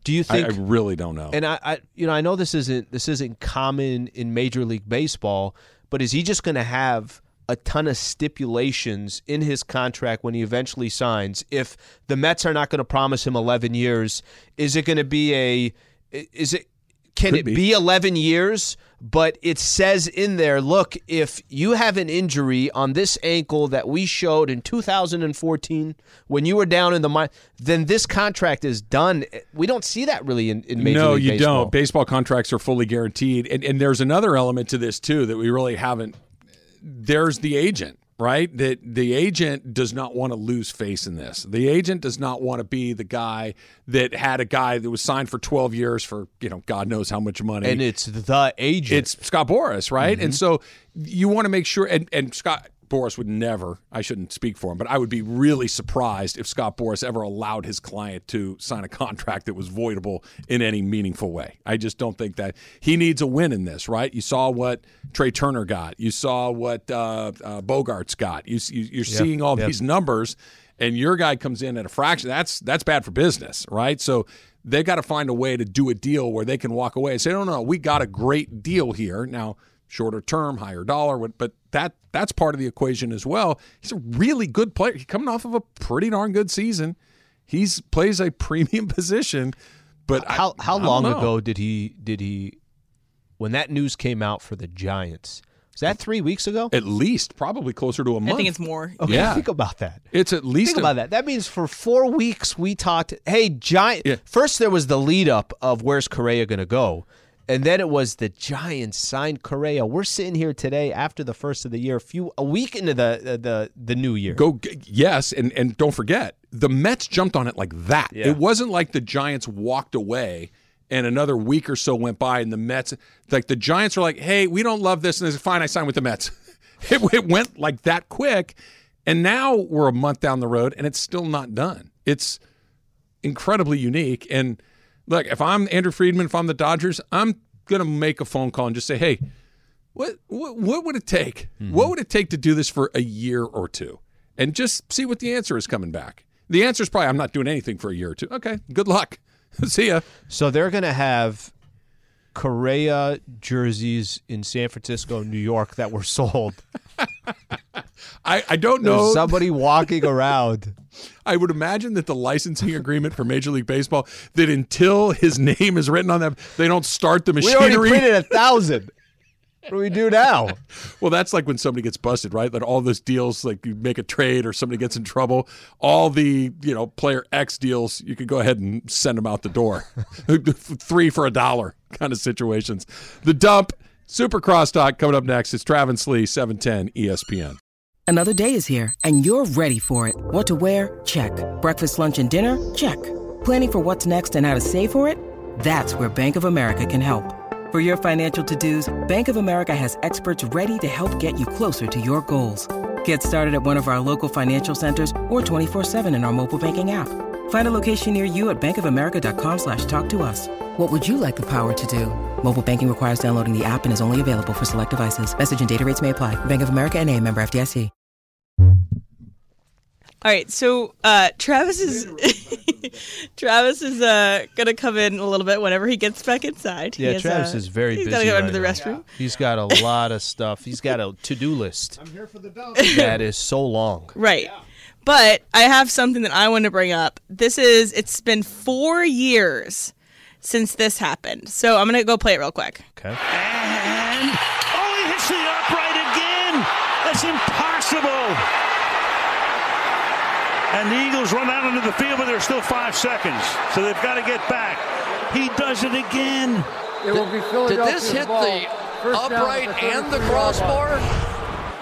Do you I, think I really don't know. And I, I, you know, I know this isn't this isn't common in Major League Baseball, but is he just going to have a ton of stipulations in his contract when he eventually signs? If the Mets are not going to promise him 11 years, is it going to be a? Is it? Can Could it be. be 11 years? But it says in there, look, if you have an injury on this ankle that we showed in 2014 when you were down in the mine, then this contract is done. We don't see that really in, in Major no, League you Baseball. don't. Baseball contracts are fully guaranteed, and and there's another element to this too that we really haven't. There's the agent, right? That the agent does not want to lose face in this. The agent does not want to be the guy that had a guy that was signed for 12 years for you know God knows how much money, and it's the agent. it's Scott Boras, right? Mm-hmm. And so you want to make sure, and, and Scott Boras would never, I shouldn't speak for him, but I would be really surprised if Scott Boras ever allowed his client to sign a contract that was voidable in any meaningful way. I just don't think that he needs a win in this, right? You saw what Trea Turner got, you saw what uh, uh, Bogaerts got, you, you, you're seeing all yep. these numbers, and your guy comes in at a fraction. That's that's bad for business, right? So they've got to find a way to do a deal where they can walk away and say, no, no, we got a great deal here. Now, shorter term, higher dollar, but that that's part of the equation as well. He's a really good player. He's coming off of a pretty darn good season. He's plays a premium position. But I- how how I long know. ago did he did he when that news came out for the Giants? Was that three weeks ago? At least, probably closer to a month. I think it's more. Okay, Yeah. think about that. It's at least Think a- about that. That means for four weeks we talked. Hey, Giant. Yeah. First there was the lead up of where's Correa going to go, and then it was the Giants signed Correa. We're sitting here today after the first of the year, a few a week into the the the, the new year. Go yes, and and don't forget the Mets jumped on it like that. Yeah. It wasn't like the Giants walked away and another week or so went by and the Mets like the Giants are like, hey, we don't love this, and it's fine, I signed with the Mets. it, it went like that quick, and now we're a month down the road and it's still not done. It's incredibly unique. And look, if I'm Andrew Friedman, if I'm the Dodgers, I'm gonna make a phone call and just say, hey, what what, what would it take? Mm-hmm. What would it take to do this for a year or two, and just see what the answer is coming back? The answer is probably I'm not doing anything for a year or two. Okay, good luck. see ya. So they're going to have Correa jerseys in San Francisco, New York that were sold. I, I don't There's know. somebody walking around. I would imagine that the licensing agreement for Major League Baseball that until his name is written on them, they don't start the machinery. We already printed a thousand. What do we do now? Well, that's like when somebody gets busted, right? That all those deals, like you make a trade or somebody gets in trouble, all the you know player X deals, you could go ahead and send them out the door, three for a dollar kind of situations. The dump, Super Crosstalk coming up next. It's Travis Lee, seven ten E ESPN. Another day is here, and you're ready for it. What to wear? Check. Breakfast, lunch, and dinner? Check. Planning for what's next and how to save for it? That's where Bank of America can help. For your financial to-dos, Bank of America has experts ready to help get you closer to your goals. Get started at one of our local financial centers or 24-7 in our mobile banking app. Find a location near you at bankofamerica.com slash talk to us. What would you like the power to do? Mobile banking requires downloading the app and is only available for select devices. Message and data rates may apply. Bank of America and a member FDIC. All right, so uh, Travis is Travis is uh, gonna come in a little bit whenever he gets back inside. He Yeah, has, Travis uh, is very he's busy. gotta go right into the now. restroom. He's got a lot of stuff. He's got a to-do list. I'm here for the dump. That is so long. Right. But I have something that I want to bring up. This is it's been four years since this happened. So I'm gonna go play it real quick. Okay. And oh, he hits the upright again. That's impossible. And the Eagles run out into the field, but there's still five seconds, so they've got to get back. He does it again. It will be Did this hit the upright and the crossbar?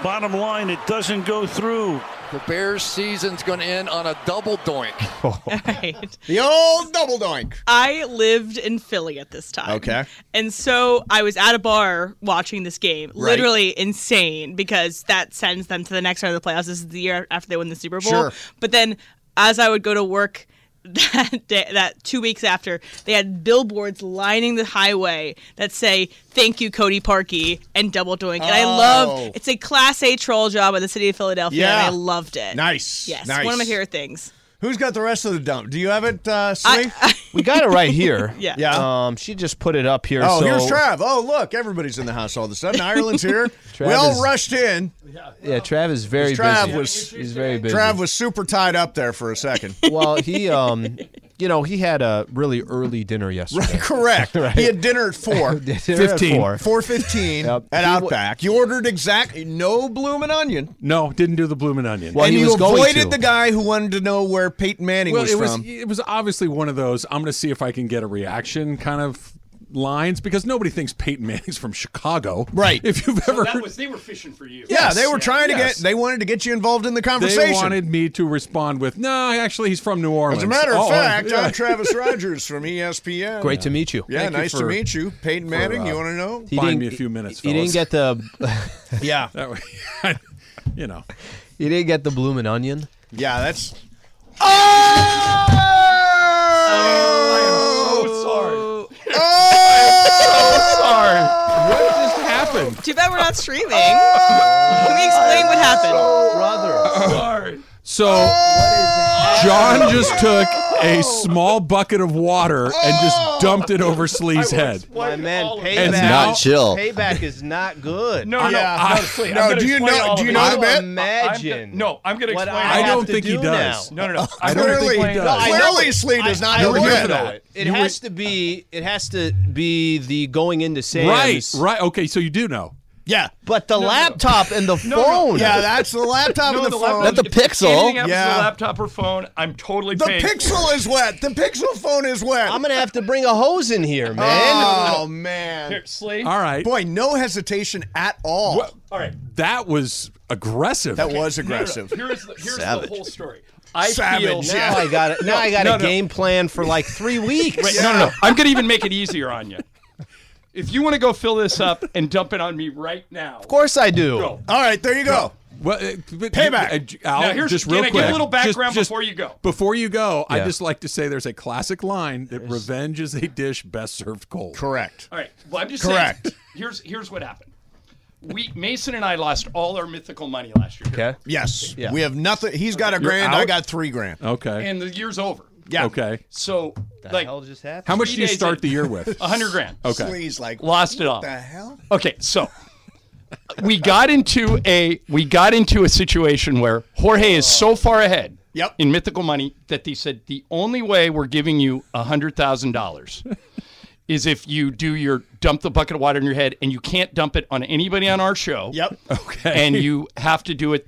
Bottom line, it doesn't go through. The Bears' season's going to end on a double doink. Right. The old double doink. I lived in Philly at this time. Okay. And so I was at a bar watching this game. Right. Literally insane because that sends them to the next round of the playoffs. This is the year after they win the Super Bowl. Sure. But then as I would go to work that day, that two weeks after, they had billboards lining the highway that say "Thank you, Cody Parkey" and "Double Doink." And I Oh. love it's a Class A troll job of the city of Philadelphia, Yeah. and I loved it. Nice. Yes, Nice. one of my favorite things. Who's got the rest of the dump? Do you have it, uh? We got it right here. Yeah. Yeah. Um, she just put it up here. Oh, so, here's Trav. Oh, look, everybody's in the house all of a sudden. Ireland's here. we Trav all is- rushed in. Yeah, Trav is very Trav busy. was He's very busy. Trav was super tied up there for a second. well, he um, you know, he had a really early dinner yesterday. Right, Correct. He had dinner at four. Dinner at 15. four. Four fifteen Yep. at He wa- Outback. You ordered exactly no bloomin' onion, No, didn't do the bloomin' onion. Well, and he you was avoided to. the guy who wanted to know where Peyton Manning well, was it was from. it was obviously one of those. I'm going to see if I can get a reaction kind of lines because nobody thinks Peyton Manning's from Chicago, Right. If you've ever That heard, was they were fishing for you. yeah, they were trying to yes. get. They wanted to get you involved in the conversation. they wanted me to respond with, "No, actually, he's from New Orleans." As a matter of Oh, fact, yeah. I'm Travis Rogers from ESPN. Great to meet you. Yeah, Thank you nice to meet you, Peyton Manning. uh, you want to know? He Find me a few minutes, He didn't get the, Yeah, that way. you know, he didn't get the bloomin' onion. yeah, that's. Oh, happened? Too bad we're not streaming. Oh, Can we explain what happened? Brother. Sorry. So John just took a small bucket of water and just oh. dumped it over Slee's head. My man, And payback. now- Not chill. Payback is not good. No, no, Yeah. no, no, Slee, I'm No, gonna do you explain know- all do of you know I the will bit? I'm imagine. no, I'm going to what explain. I I have don't to think he do does. now. no, no, no. I don't Clearly- think he No, does. I know Clearly, it. Slee does not I, know I the know bit. it. It You has to be. It has to be the going into Sam's. Right, right. Okay, so you do know. Yeah, But the no, no. laptop and the No, no. phone. yeah, that's the laptop No, and the, the phone. laptop, Not the Pixel. Yeah. the laptop or phone, I'm totally the paying. Pixel is wet. The Pixel phone is wet. I'm gonna have to bring a hose in here, man. oh man, Here, All right. boy, no hesitation at all. Well, All right. that was aggressive. That was No, no, no. aggressive. Here's the, here's the whole story. I Savage, feel yeah. Now I got it. Now I got no, a no. game plan for like three weeks. Wait, No, no, no. I'm going to even make it easier on you. If you want to go fill this up and dump it on me right now, Of course I do. go. All right, there you go. Well, uh, but- Payback. uh, Al, Now, here's- just can real I quick. give a little background just before you go? Before you go, I Yeah. just like to say there's a classic line that revenge is a dish best served cold. Correct. All right. Well, I'm just Correct. saying. Here's here's what happened. We Mason and I lost all our mythical money last year. Okay. Yes, Yeah. we have nothing. He's got a grand. I out? got three grand. Okay. And the year's over. Yeah. Okay. So, like, hell just happened? How much do you days start in- the year with? A hundred grand. Okay. Sleaze like Lost it all. The hell? Okay, so we got into a we got into a situation where Jorge is so oh. far ahead Yep. in mythical money that they said the only way we're giving you a hundred thousand dollars is if you do your dump the bucket of water in your head and you can't dump it on anybody on our show. Yep. Okay. And you have to do it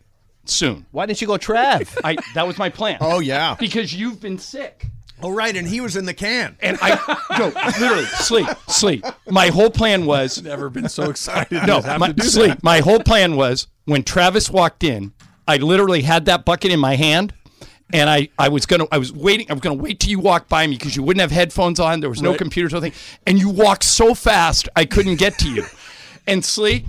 soon. Why didn't you go Trav? I that was my plan. Oh yeah. Because you've been sick. Oh right, and he was in the can. And I no, literally sleep, sleep. My whole plan was Never been so excited. no, to have my, to sleep. that. My whole plan was when Travis walked in, I literally had that bucket in my hand, and I, I was gonna I was waiting I was gonna wait till you walked by me because you wouldn't have headphones on. There was no Right. computers or anything, and you walked so fast I couldn't get to you. and Slee,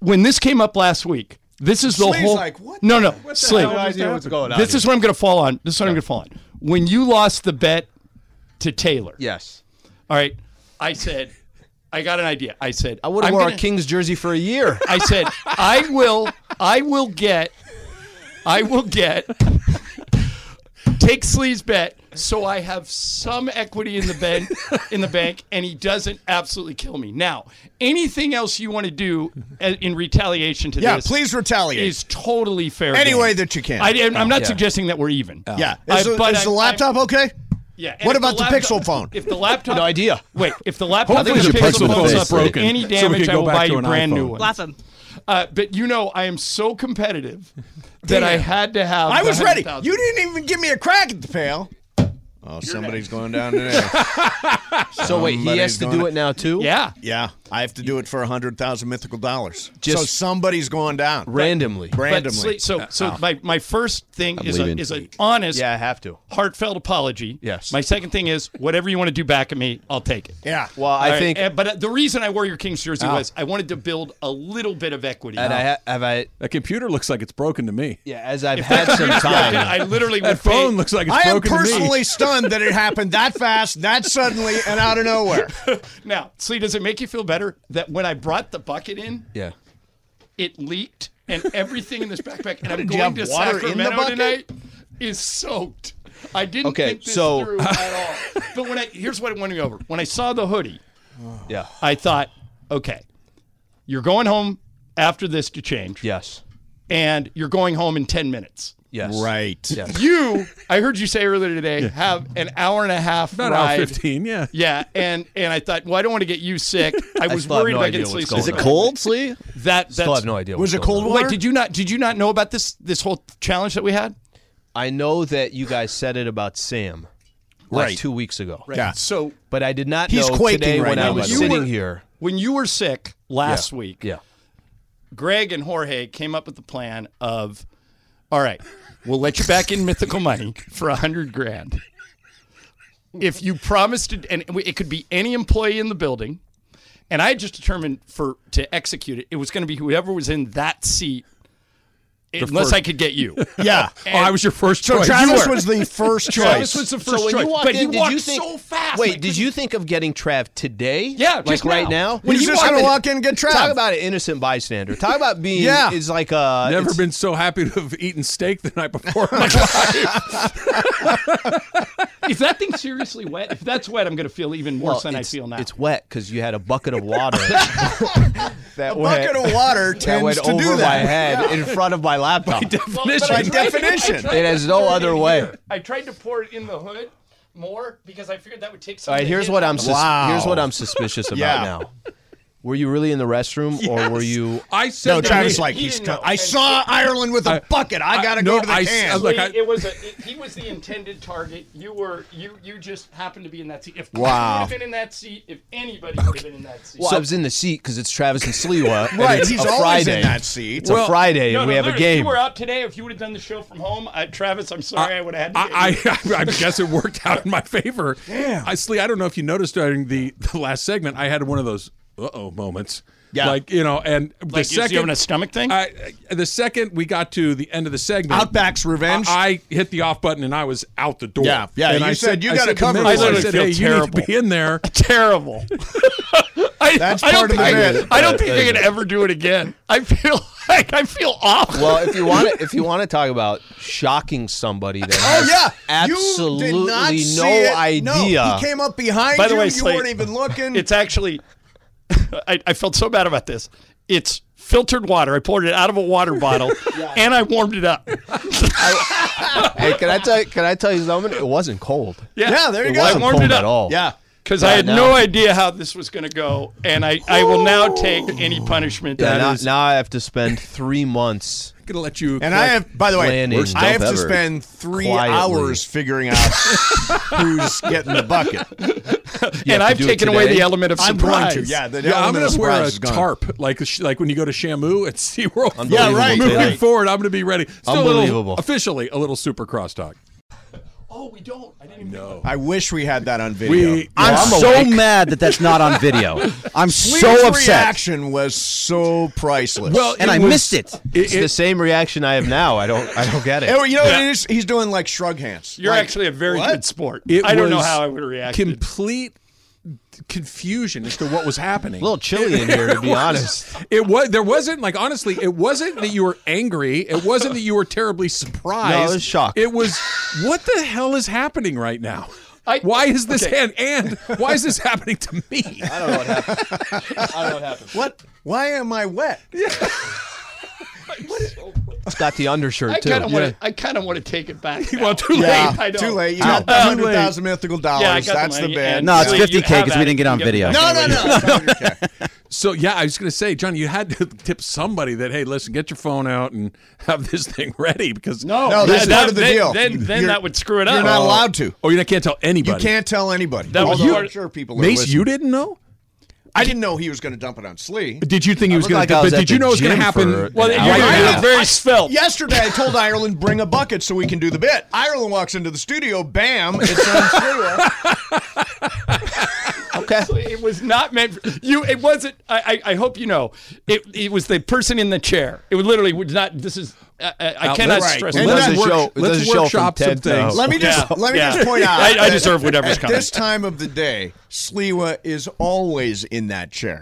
when this came up last week, this is the Slee's whole like, what no the- no what the Slee. hell No idea what's going on. This here. is what I'm gonna fall on. This is what I'm gonna fall on. When you lost the bet to Taylor, yes. all right, I said. I got an idea. I said I would have I'm wore gonna- a Kings jersey for a year. I said, I will, I will get, I will get, take Slee's bet so I have some equity in the bank, in the bank, and he doesn't absolutely kill me. Now, anything else you want to do uh, in retaliation to Yeah, this please retaliate. is totally fair. Any game. way that you can. I, am not Yeah. suggesting that we're even. yeah. Is, the, but is I'm- laptop okay? Yeah. and What about the laptop- Pixel phone? If the laptop, No idea. Wait, if the laptop Hopefully and the the Pixel Pixel phone's phone not broken, any damage, can I will buy you a an brand new one. Bless him. Uh, but you know, I am so competitive that I had to have. I was ready. 100,000. You didn't even give me a crack at the pail. Oh, somebody's going down today. So wait, he has to do it now too. Yeah. Yeah, I have to do it for a hundred thousand mythical dollars. Just- so somebody's going down randomly. randomly. But so, so my, my first thing I'm is a, is an honest, Yeah, I have to. heartfelt apology. Yes. My second thing is whatever you want to do back at me, I'll take it. yeah. Well, I All right, think, and- but uh, the reason I wore your Kings jersey was I wanted to build a little bit of equity. and I ha- have I. That computer looks like it's broken to me. Yeah, as I've had some Yeah, time. I literally That would pay- phone looks like it's I am broken to me. personally stunned that it happened that fast, that suddenly, and out of nowhere. Now, see, does it make you feel better that when I brought the bucket in, yeah. it leaked and everything in this backpack, and I'm going to water in the Sacramento tonight is soaked. I didn't Okay, think this so- through at all. But when I here's what it won me over. When I saw the hoodie, Yeah. I thought, okay, you're going home after this to change, Yes. and you're going home in ten minutes. Yes. Right. Yes. You, I heard you say earlier today, have an hour and a half About ride. hour 15, yeah. Yeah, and and I thought, well, I don't want to get you sick. I was still have worried no about idea getting what's sleep. going Is it on. cold, Slee? That Still have no idea. Was it cold Wait, did you not did you not know about this this whole challenge that we had? I know that you guys said it about Sam, like Right. two weeks ago. Yeah. So But I did not He's know quaking today right when now, I was sitting were- here. when you were sick last week, Yeah. Greg and Jorge came up with the plan of, all right, we'll let you back in mythical money for a hundred grand. If you promise to, and it could be any employee in the building, and I just determined for to execute it, it was going to be whoever was in that seat, unless first- I could get you. Yeah. Oh, I was your first So choice. Travis was the first choice. Travis was the first so when choice, you walked but in, he did walked you think, so fast. I Wait, did you think of getting Trav today? Yeah, like just right now. now. When He's he just walked going to in- walk in and get Trav. Talk about an innocent bystander. Talk about being Yeah. is like a Never it's- been so happy to have eaten steak the night before in my life. Is that thing seriously wet? If that's wet, I'm going to feel even worse well, than I feel now. It's wet because you had a bucket of water. that A bucket of water that tends went to over do my that. head in front of my laptop. Well, but By I tried to- definition. I tried It has no other way. here. I tried to pour it in the hood more because I figured that would take some. All right, here's what I'm sus- Wow. here's what I'm suspicious about Yeah. now. Were you really in the restroom or were you I said No, Travis he- like he he's. didn't co- I And- saw Ireland with a I- bucket. I I- got to no, go to the I- can. I- look, He- it was a, it- he was the intended target. You were you you just happened to be in that seat. If Craig Wow. would have been in that seat, if anybody would have been in that seat. Well, I was in the seat because it's Travis and Sliwa. and right, it's he's a always Friday. in that seat. It's a Friday no, and no, we have a literally, If game. you were out today, if you would have done the show from home, I, Travis, I'm sorry, I, would have had to. I, get. I, I guess it worked out in my favor. Damn. I, Slee, I don't know if you noticed during the, the last segment, I had one of those uh oh moments. Yeah. Like, you know, and the Like, you- you second. having a stomach thing? I, the second we got to the end of the segment, Outback's revenge. I, I hit the off button and I was out the door. Yeah, yeah, And you I said you gotta said cover Miller, for it. I I said, feel hey, you need to be in there. terrible. I, That's I don't part of think the I, bit. I don't think I could ever do it again. I feel like I feel awful. Well, if you want to, if you want to talk about shocking somebody that Oh yeah, absolutely you did not see no it. idea. No, he came up behind By the you. way, you Slate, weren't even looking. It's actually, I, I felt so bad about this. It's filtered water. I poured it out of a water bottle, and I warmed it up. hey, can I tell? You, can I tell you something? It wasn't cold. Yeah, there you It go. wasn't I warmed cold it up at all. Yeah. Because Yeah, I had no. no idea how this was going to go, and I, I will now take any punishment. Yeah, that now, is- now I have to spend three months. Gonna let you. And I have, by the way. I have to spend three quietly. hours figuring out who's getting the bucket. You and I've taken away the element of I'm surprise. going to. Yeah, the Yeah, I'm gonna wear a is gone. tarp, like like when you go to Shamu at SeaWorld. Yeah, right, Moving right. forward, I'm gonna be ready. Still a little- Unbelievable. officially, a little super crosstalk. Oh, we don't. I didn't even know. I wish we had that on video. We- I'm, Well, so mad that that's not on video. I'm Slee's so upset. reaction was so priceless. Well, And I was- missed it. It's the same reaction I have now. I don't. I don't get it. Oh, you know Yeah. what? He's doing like shrug hands. You're Like, actually a very what? good sport. It I don't know how I would react. Complete confusion as to what was happening. A little chilly in here, to be honest. It was there wasn't like honestly, it wasn't that you were angry. It wasn't that you were terribly surprised. No, I was shocked. It was what the hell is happening right now? I- why is this okay. and and why is this happening to me? I don't know what happened. I don't know what happened. What? Why am I wet? It's got the undershirt I too. kind of want to. I kind of want to take it back. now. Well, too late. Yeah, I don't. too late. You got Uh, hundred thousand mythical dollars. Yeah, I got the That's the, money, bid. and- No, it's You- you 50K because we didn't get on video. No, no, no. So yeah, I was going to say, John, you had to tip somebody that hey, listen, get your phone out and have this thing ready because No, No, that's that- part of the then, deal. Then, then You're- that would screw it up. You're not allowed to. oh, you can't tell anybody. You can't tell anybody. That was Although sure people Mace, you didn't know. I didn't know he was going to dump it on Slee. Did you think he was going like to? I was but did you know it was going to happen? Well, you're, hour and a you're half. very svelte. Yesterday, I told Ireland bring a bucket so we can do the bit. Ireland walks into the studio. Bam! It's on Slee. Okay. It was not meant for you. It wasn't. I, I, I hope you know. It, it was the person in the chair. It was literally was not. This is. I, I, I cannot let's- stress. and enough. Let's let's work- show. let's Let's a show from workshop some things. Let me just Yeah, let me yeah. just point out. I- I deserve whatever's at coming. this time of the day, Sliwa is always in that chair.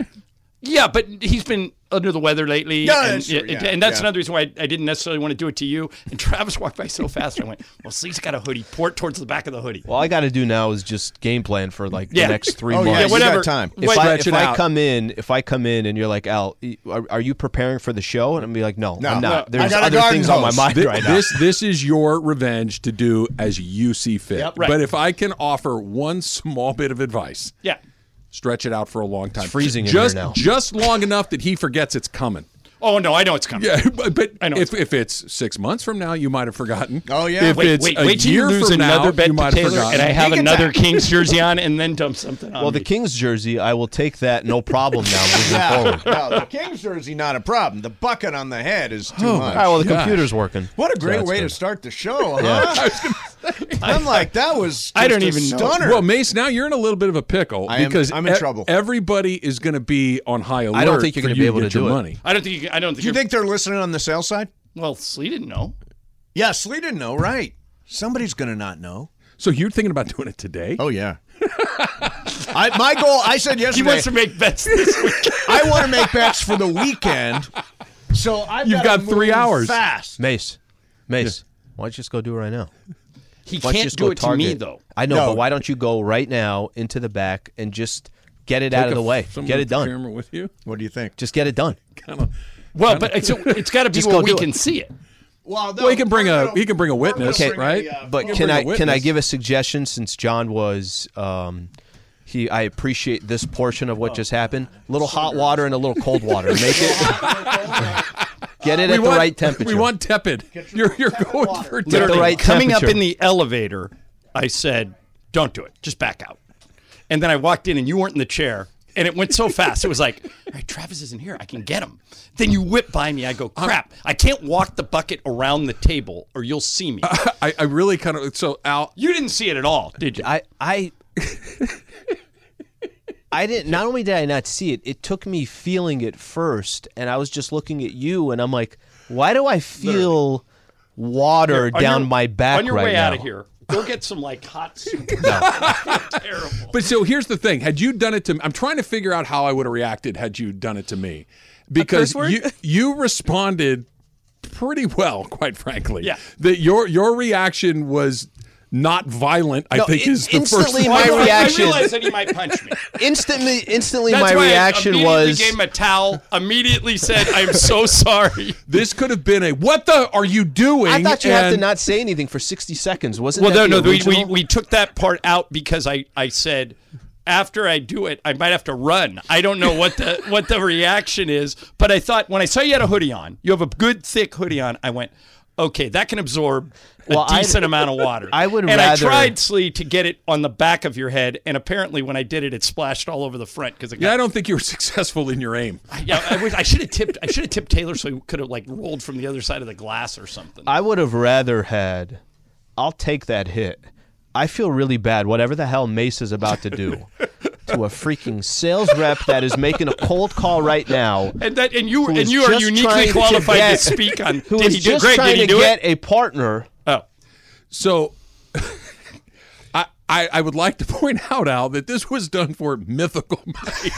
Yeah, but he's been under the weather lately. Yeah, and, that's true, yeah, and that's yeah. another reason why I, I didn't necessarily want to do it to you. And Travis walked by so fast, I went, "Well, Slee's got a hoodie. Port towards the back of the hoodie." All I got to do now is just game plan for like Yeah. the next three Oh, yeah, months. you got whatever. time. If Wait, I, if I come in, if I come in and you're like, Al, are, are you preparing for the show? And I'm be like, no, No. I'm not. I There's got a other garden things on my mind Thi- right now. this this is your revenge to do as you see fit. Yep, right. But if I can offer one small bit of advice, Yeah. Stretch it out for a long time. freezing in just here now. just long enough that he forgets it's coming. Oh no, I know it's coming. Yeah, but, but I know if, it's- if it's six months from now, you might have forgotten. Oh, yeah. If Wait, it's wait, a wait till you year lose from another now, bet you to might have forgotten. and I have another. Kings jersey on, and then dump something on well, me. the Kings jersey, I will take that no problem now moving forward. no, the King's jersey not a problem. The bucket on the head is too Oh, much. All right, well, the Gosh. computer's working. What a great that's way to start the show, huh? Yeah. I'm like, that was. I don't just a even know. stunner. Well, Mace, now you're in a little bit of a pickle I am- because I'm in e- trouble. Everybody is going to be on high alert. I don't think you're for gonna you be able get to your do it. money. I don't think. You, I don't think. Do you you're- think they're listening on the sales side? Well, Slee didn't know. Yeah, Slee didn't know, right? Somebody's going to not know. So you're thinking about doing it today? Oh yeah. I, my goal. I said He yesterday. wants to make bets this week. I want to make bets for the weekend. So I've You've gotta got three move hours. Fast. Mace, Mace, why don't you just go do it right now? He Why can't just do go it to me though. I know, No. but why don't you go right now into the back and just get it out of the a- way? someone Get it done. Camera with you. What do you think? Just get it done. Kind of. Well, but it's, it's got to be Just where we do it. can see it. Well, Well, he can bring a he can bring a witness, Okay, right? But He can bring I a can I give a suggestion since John was um, he I appreciate this portion of what just happened. A little hot water and a little cold water. Make it get it We at the right temperature. We want tepid. You're you're going for Get the right Coming up in the elevator, I said, "Don't do it. Just back out." And then I walked in, and you weren't in the chair, and it went so fast. It was like, "All right, Travis isn't here. I can get him." Then you whip by me. I go, "Crap! I can't walk the bucket around the table, or you'll see me." I, I really kind of so Al. You didn't see it at all, did you? I I I didn't. Not only did I not see it, it took me feeling it first, and I was just looking at you, and I'm like, why do I feel water Here, down your- my back on your right way now? out of here. Go get some like hot soup. Terrible. But so here's the thing: had you done it to, me, I'm trying to figure out how I would have reacted had you done it to me, because you you responded pretty well, quite frankly. Yeah. That your your reaction was not violent. I No, think in- is the first. instantly one. my I reaction- realized that he might punch me. Instantly, instantly, That's my why reaction I immediately was gave him a towel. Immediately said, "I'm so sorry." This could have been a what the are you doing? I thought you had to not say anything for 60 seconds. Wasn't it? Well, that no, the no, we, we, we took that part out because I, I said after I do it, I might have to run. I don't know what the what the reaction is, but I thought when I saw you had a hoodie on, you have a good thick hoodie on. I went, okay, that can absorb a Well, I'd- decent amount of water. I would and rather- I tried Slee to get it on the back of your head, and apparently when I did it, it splashed all over the front because got Yeah, I don't think you were successful in your aim. yeah, I, wish- I should have tipped. I should have tipped Taylor so he could have like rolled from the other side of the glass or something. I would have rather had. I'll take that hit. I feel really bad. Whatever the hell Mace is about to do to a freaking sales rep that is making a cold call right now. And that, and you, who and you are uniquely trying to qualified to, speak on. Who did is he do? just Greg, trying did he to do get it? a partner. So I, I I would like to point out, Al, that this was done for mythical money.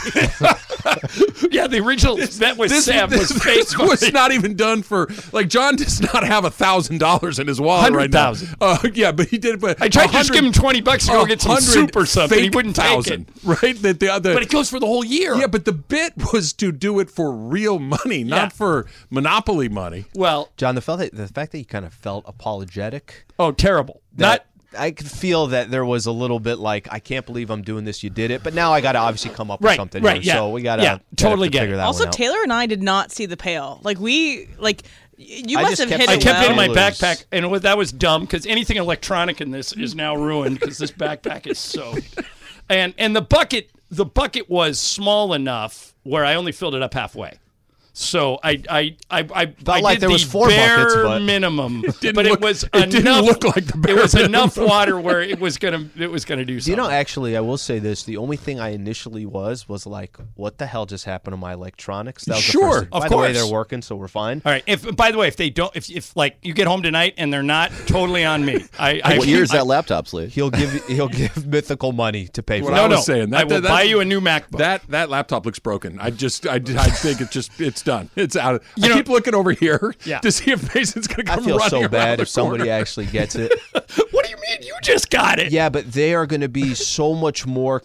yeah, the original bet with this, Sam this, was face this was not even done for like John does not have a thousand dollars in his wallet right now. 100,000. Uh, yeah, but he did. But I tried to just give him 20 bucks to go get some hundred soup or something. He wouldn't take it. thousand, Right? That the other. But it goes for the whole year. Yeah, but the bit was to do it for real money, not Yeah. for monopoly money. Well, John, the, felt that, the fact that you kind of felt apologetic. oh, terrible. That I could feel that there was a little bit like, I can't believe I'm doing this. You did it, but now I got to obviously come up with something. right, new, yeah. So we got to Yeah, totally get figure it. that Also, one out. Taylor and I did not see the pail. Like we like you must have kept hit I kept well. it in my backpack, and that was dumb because anything electronic in this is now ruined because this backpack is soaked. And and the bucket the bucket was small enough where I only filled it up halfway. So I I I I, I like did there the was four bare buckets, but- minimum, didn't but look- it was it enough. didn't look like the bare It was enough minimum. water where it was gonna it was gonna do Do something. you know, actually, I will say this. The only thing I initially was was like, what the hell just happened to my electronics? That was the Sure, first thing. of By the way, course. they're working, so we're fine. All right. If by the way, if they don't, if if like you get home tonight and they're not, totally on me. I, I what year is that laptop, Slee? He'll give he'll give mythical money to pay for What it. I No, was no. saying. I will buy you a new MacBook. That that laptop looks broken. I just I, I think it just it's done. It's out. You I know- keep looking over here Yeah. to see if Mason's going to come. I come feel running so bad the if somebody actually gets it. what do you mean? You just got it. yeah, but they are going to be so much more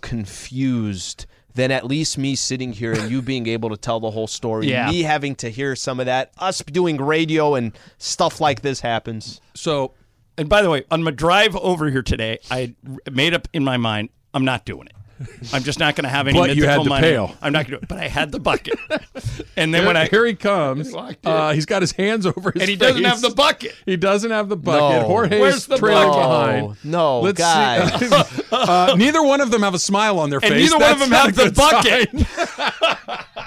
confused than at least me sitting here and you being able to tell the whole story. Yeah. Me having to hear some of that. Us doing radio and stuff like this happens. So And by the way, on my drive over here today, I made up in my mind I'm not doing it. I'm just not going to have any But you had the money. pail. I'm not going to. But I had the bucket. And then here, when I here he comes, uh, he's got his hands over his head. and he doesn't have the bucket. He doesn't have the bucket. No. Jorge's Where's the trailing bucket? behind. No, Let's guys. see. uh, neither one of them have a smile on their And face. neither one of them have the bucket.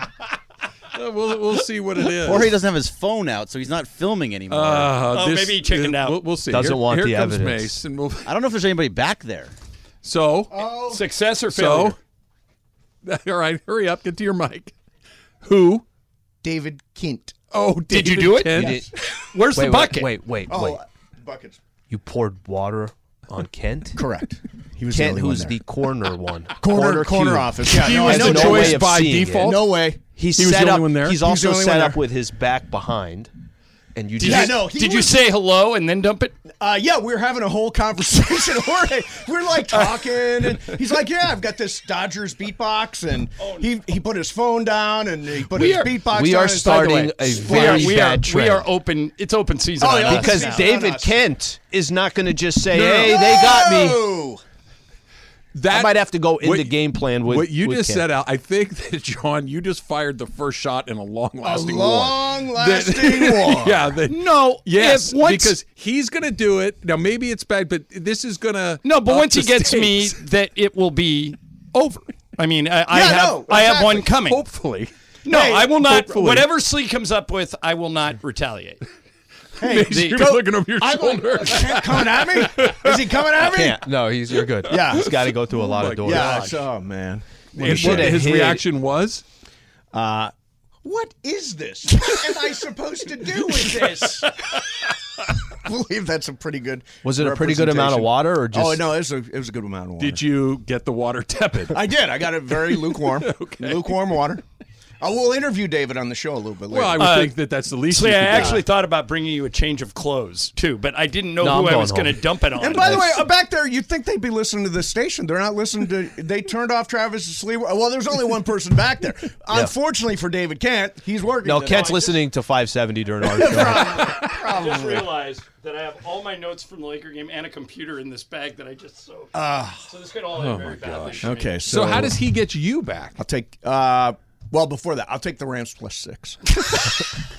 Uh, we'll, we'll see what it is. Jorge doesn't have his phone out, so he's not filming anymore. Uh, Oh, this- maybe he chickened uh, out. We'll, we'll see. Doesn't here, want here the comes evidence. Mace, and we'll. I don't know if there's anybody back there. So, oh. Success or failure? so, all right, hurry up, get to your mic. Who? David Kent. Oh, Did you do it? Kent. You Where's wait, the bucket? Wait, wait, wait, Oh, wait. buckets. You poured water on Kent? Correct. He was Kent, the who's the corner one. corner corner cube. office. Yeah, He no, was I the know. no way choice of by seeing it. default. No way. He's He was set the only up. one there? He's He was the also only set up there. with his back behind, and you Did just you, no, he did you say hello and then dump it? Uh, yeah, we were having a whole conversation. Jorge, we're like talking, and he's like, "Yeah, I've got this Dodgers beatbox," and he he put his phone down and he put We his are- beatbox. we are and- starting way, a We very we are, bad we are open. It's open season Oh, on yeah, us because now. David us. Kent is not going to just say, No, no, "Hey, no. they got me." Whoa! That I might have to go into what- game plan with what you with just Kent. said out. I think that John, you just fired the first shot in a long-lasting war. long-lasting That- war. yeah. that- No, Yes, once- because he's going to do it. Now, maybe it's bad, but this is going to No, but once he the gets me, that it will be over. I mean, I, I have no, I have one coming. hopefully. No, Hey, I will not. hopefully. Whatever Slee comes up with, I will not retaliate. Hey, Mason, you're go- looking over your I'm shoulder. Kent coming at me? Is he coming at me? Can't. No, he's you're good. Yeah. he's got to go through a lot my of doors. Yeah. it's- Oh man. What his hid. reaction was? Uh, what is this? What am I supposed to do with this? I believe that's a pretty good. Was it a pretty good amount of water, or just? Oh no, it was a it was a good amount of water. Did you get the water tepid? I did. I got it very lukewarm. Lukewarm water. I will interview David on the show a little bit later. Well, I would Uh, think that that's the least. So you I could do. actually thought about bringing you a change of clothes too, but I didn't know No, I'm who I going was going to dump it on. And by the way, uh, back there, you'd think they'd be listening to the station. They're not listening to. They turned off Travis Sleep. Well, there's only one person back there. Unfortunately for David Kent, he's working. No, today. Kent's listening to 570 during our show. I just realized that I have all my notes from the Laker game and a computer in this bag that I just soaked. Ah. so this could all Oh end very badly. for me. Okay, So, so, how does he get you back? I'll take. Uh, well, before that, I'll take the Rams plus six.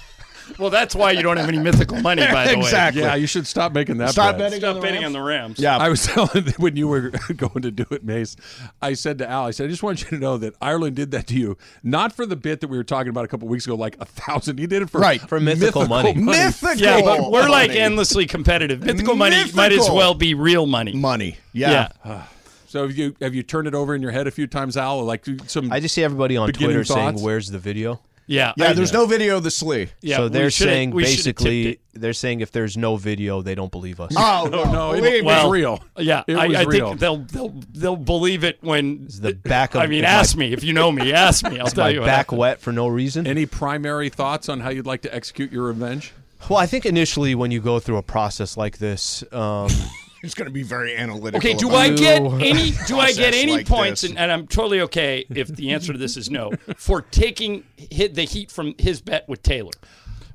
Well, that's why you don't have any mythical money, by the way. Exactly. Yeah, you should stop making that. Stop bet. betting Stop on the betting Rams? on the Rams. Yeah, I was telling when you were going to do it, Mace. I said to Al, I said, I just want you to know that Ireland did that to you, not for the bit that we were talking about a couple weeks ago, like a thousand. He did it for Right, for mythical money. mythical. Yeah, but we're like endlessly competitive. Mythical money might as well be real money. money. Yeah. Yeah. Ah. So have you have you turned it over in your head a few times, Al? Like some. I just see everybody on Beginning Twitter saying, "Where's the video?" Yeah. Yeah, I- there's no video of the slee. Yeah, so they're saying basically they're saying if there's no video, they don't believe us. Oh no, no, it, believe it me. was real. Yeah, it I, was I real. think they'll they'll they'll believe it when the back of I mean, my- ask me if you know me. Ask me. I'll Is tell my you. back happened. wet for no reason? Any primary thoughts on how you'd like to execute your revenge? Well, I think initially when you go through a process like this, um, It's going to be very analytical. Okay, do I get any? Do I get any like points? And, and I'm totally okay if the answer to this is no for taking hit the heat from his bet with Taylor.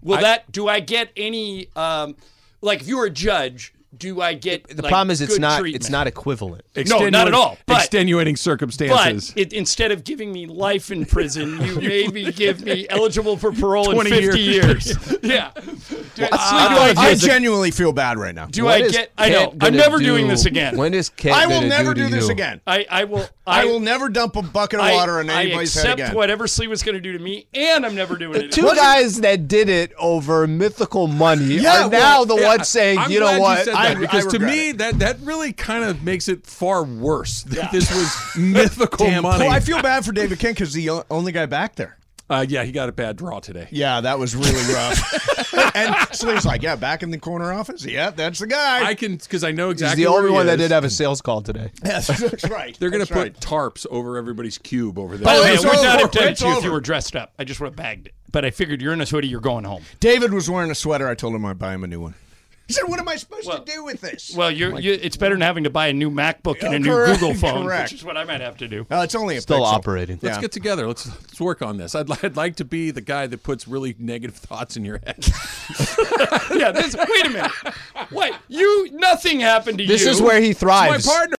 Will I- that? Do I get any? Um, like if you were a judge, do I get? the like, problem is it's not treatment? it's not equivalent. No, not at all. But, extenuating circumstances. but it, instead of giving me life in prison, you maybe give me eligible for parole in 50 years. years. yeah. Do, Well, uh, I- I, I I genuinely feel bad right now. do What I is get? I know. I'm never do- doing this again. When is Kent I will never do do this you? again. I, I will. I, will never dump a bucket of I- water on I anybody's head accept whatever Slee was going to do to me, and I'm never doing it. Two again. guys that did it over mythical money Yeah, are well, now the Yeah, ones saying, I'm "You know glad what? Said I- that, because to me it. that that really kind of makes it far worse. That this was mythical Damn, money. Well, I feel bad for David King because he's the only guy back there. uh, yeah, he got a bad draw today. Yeah, that was really rough. and Slee's like, yeah, back in the corner office. Yeah, that's the guy. I can because I know exactly. He's exactly. the where only he one that did have a sales call today." Yes, that's right. They're going to put right. tarps over everybody's cube over there. By the way, I would not over. have done it to you if you were dressed up. I just would have bagged it. But I figured you're in a hoodie, you're going home. David was wearing a sweater. I told him I'd buy him a new one. He said, "What am I supposed to do with this?" Well, you're, you, it's better than having to buy a new MacBook and a new Correct, Google phone, correct. which is what I might have to do. Uh, it's only a Still pixel. operating. Let's Yeah. get together. Let's let's work on this. I'd, I'd like to be the guy that puts really negative thoughts in your head. yeah, this, wait a minute. Wait. You, nothing happened to This you. This is where he thrives. My thrives. partner.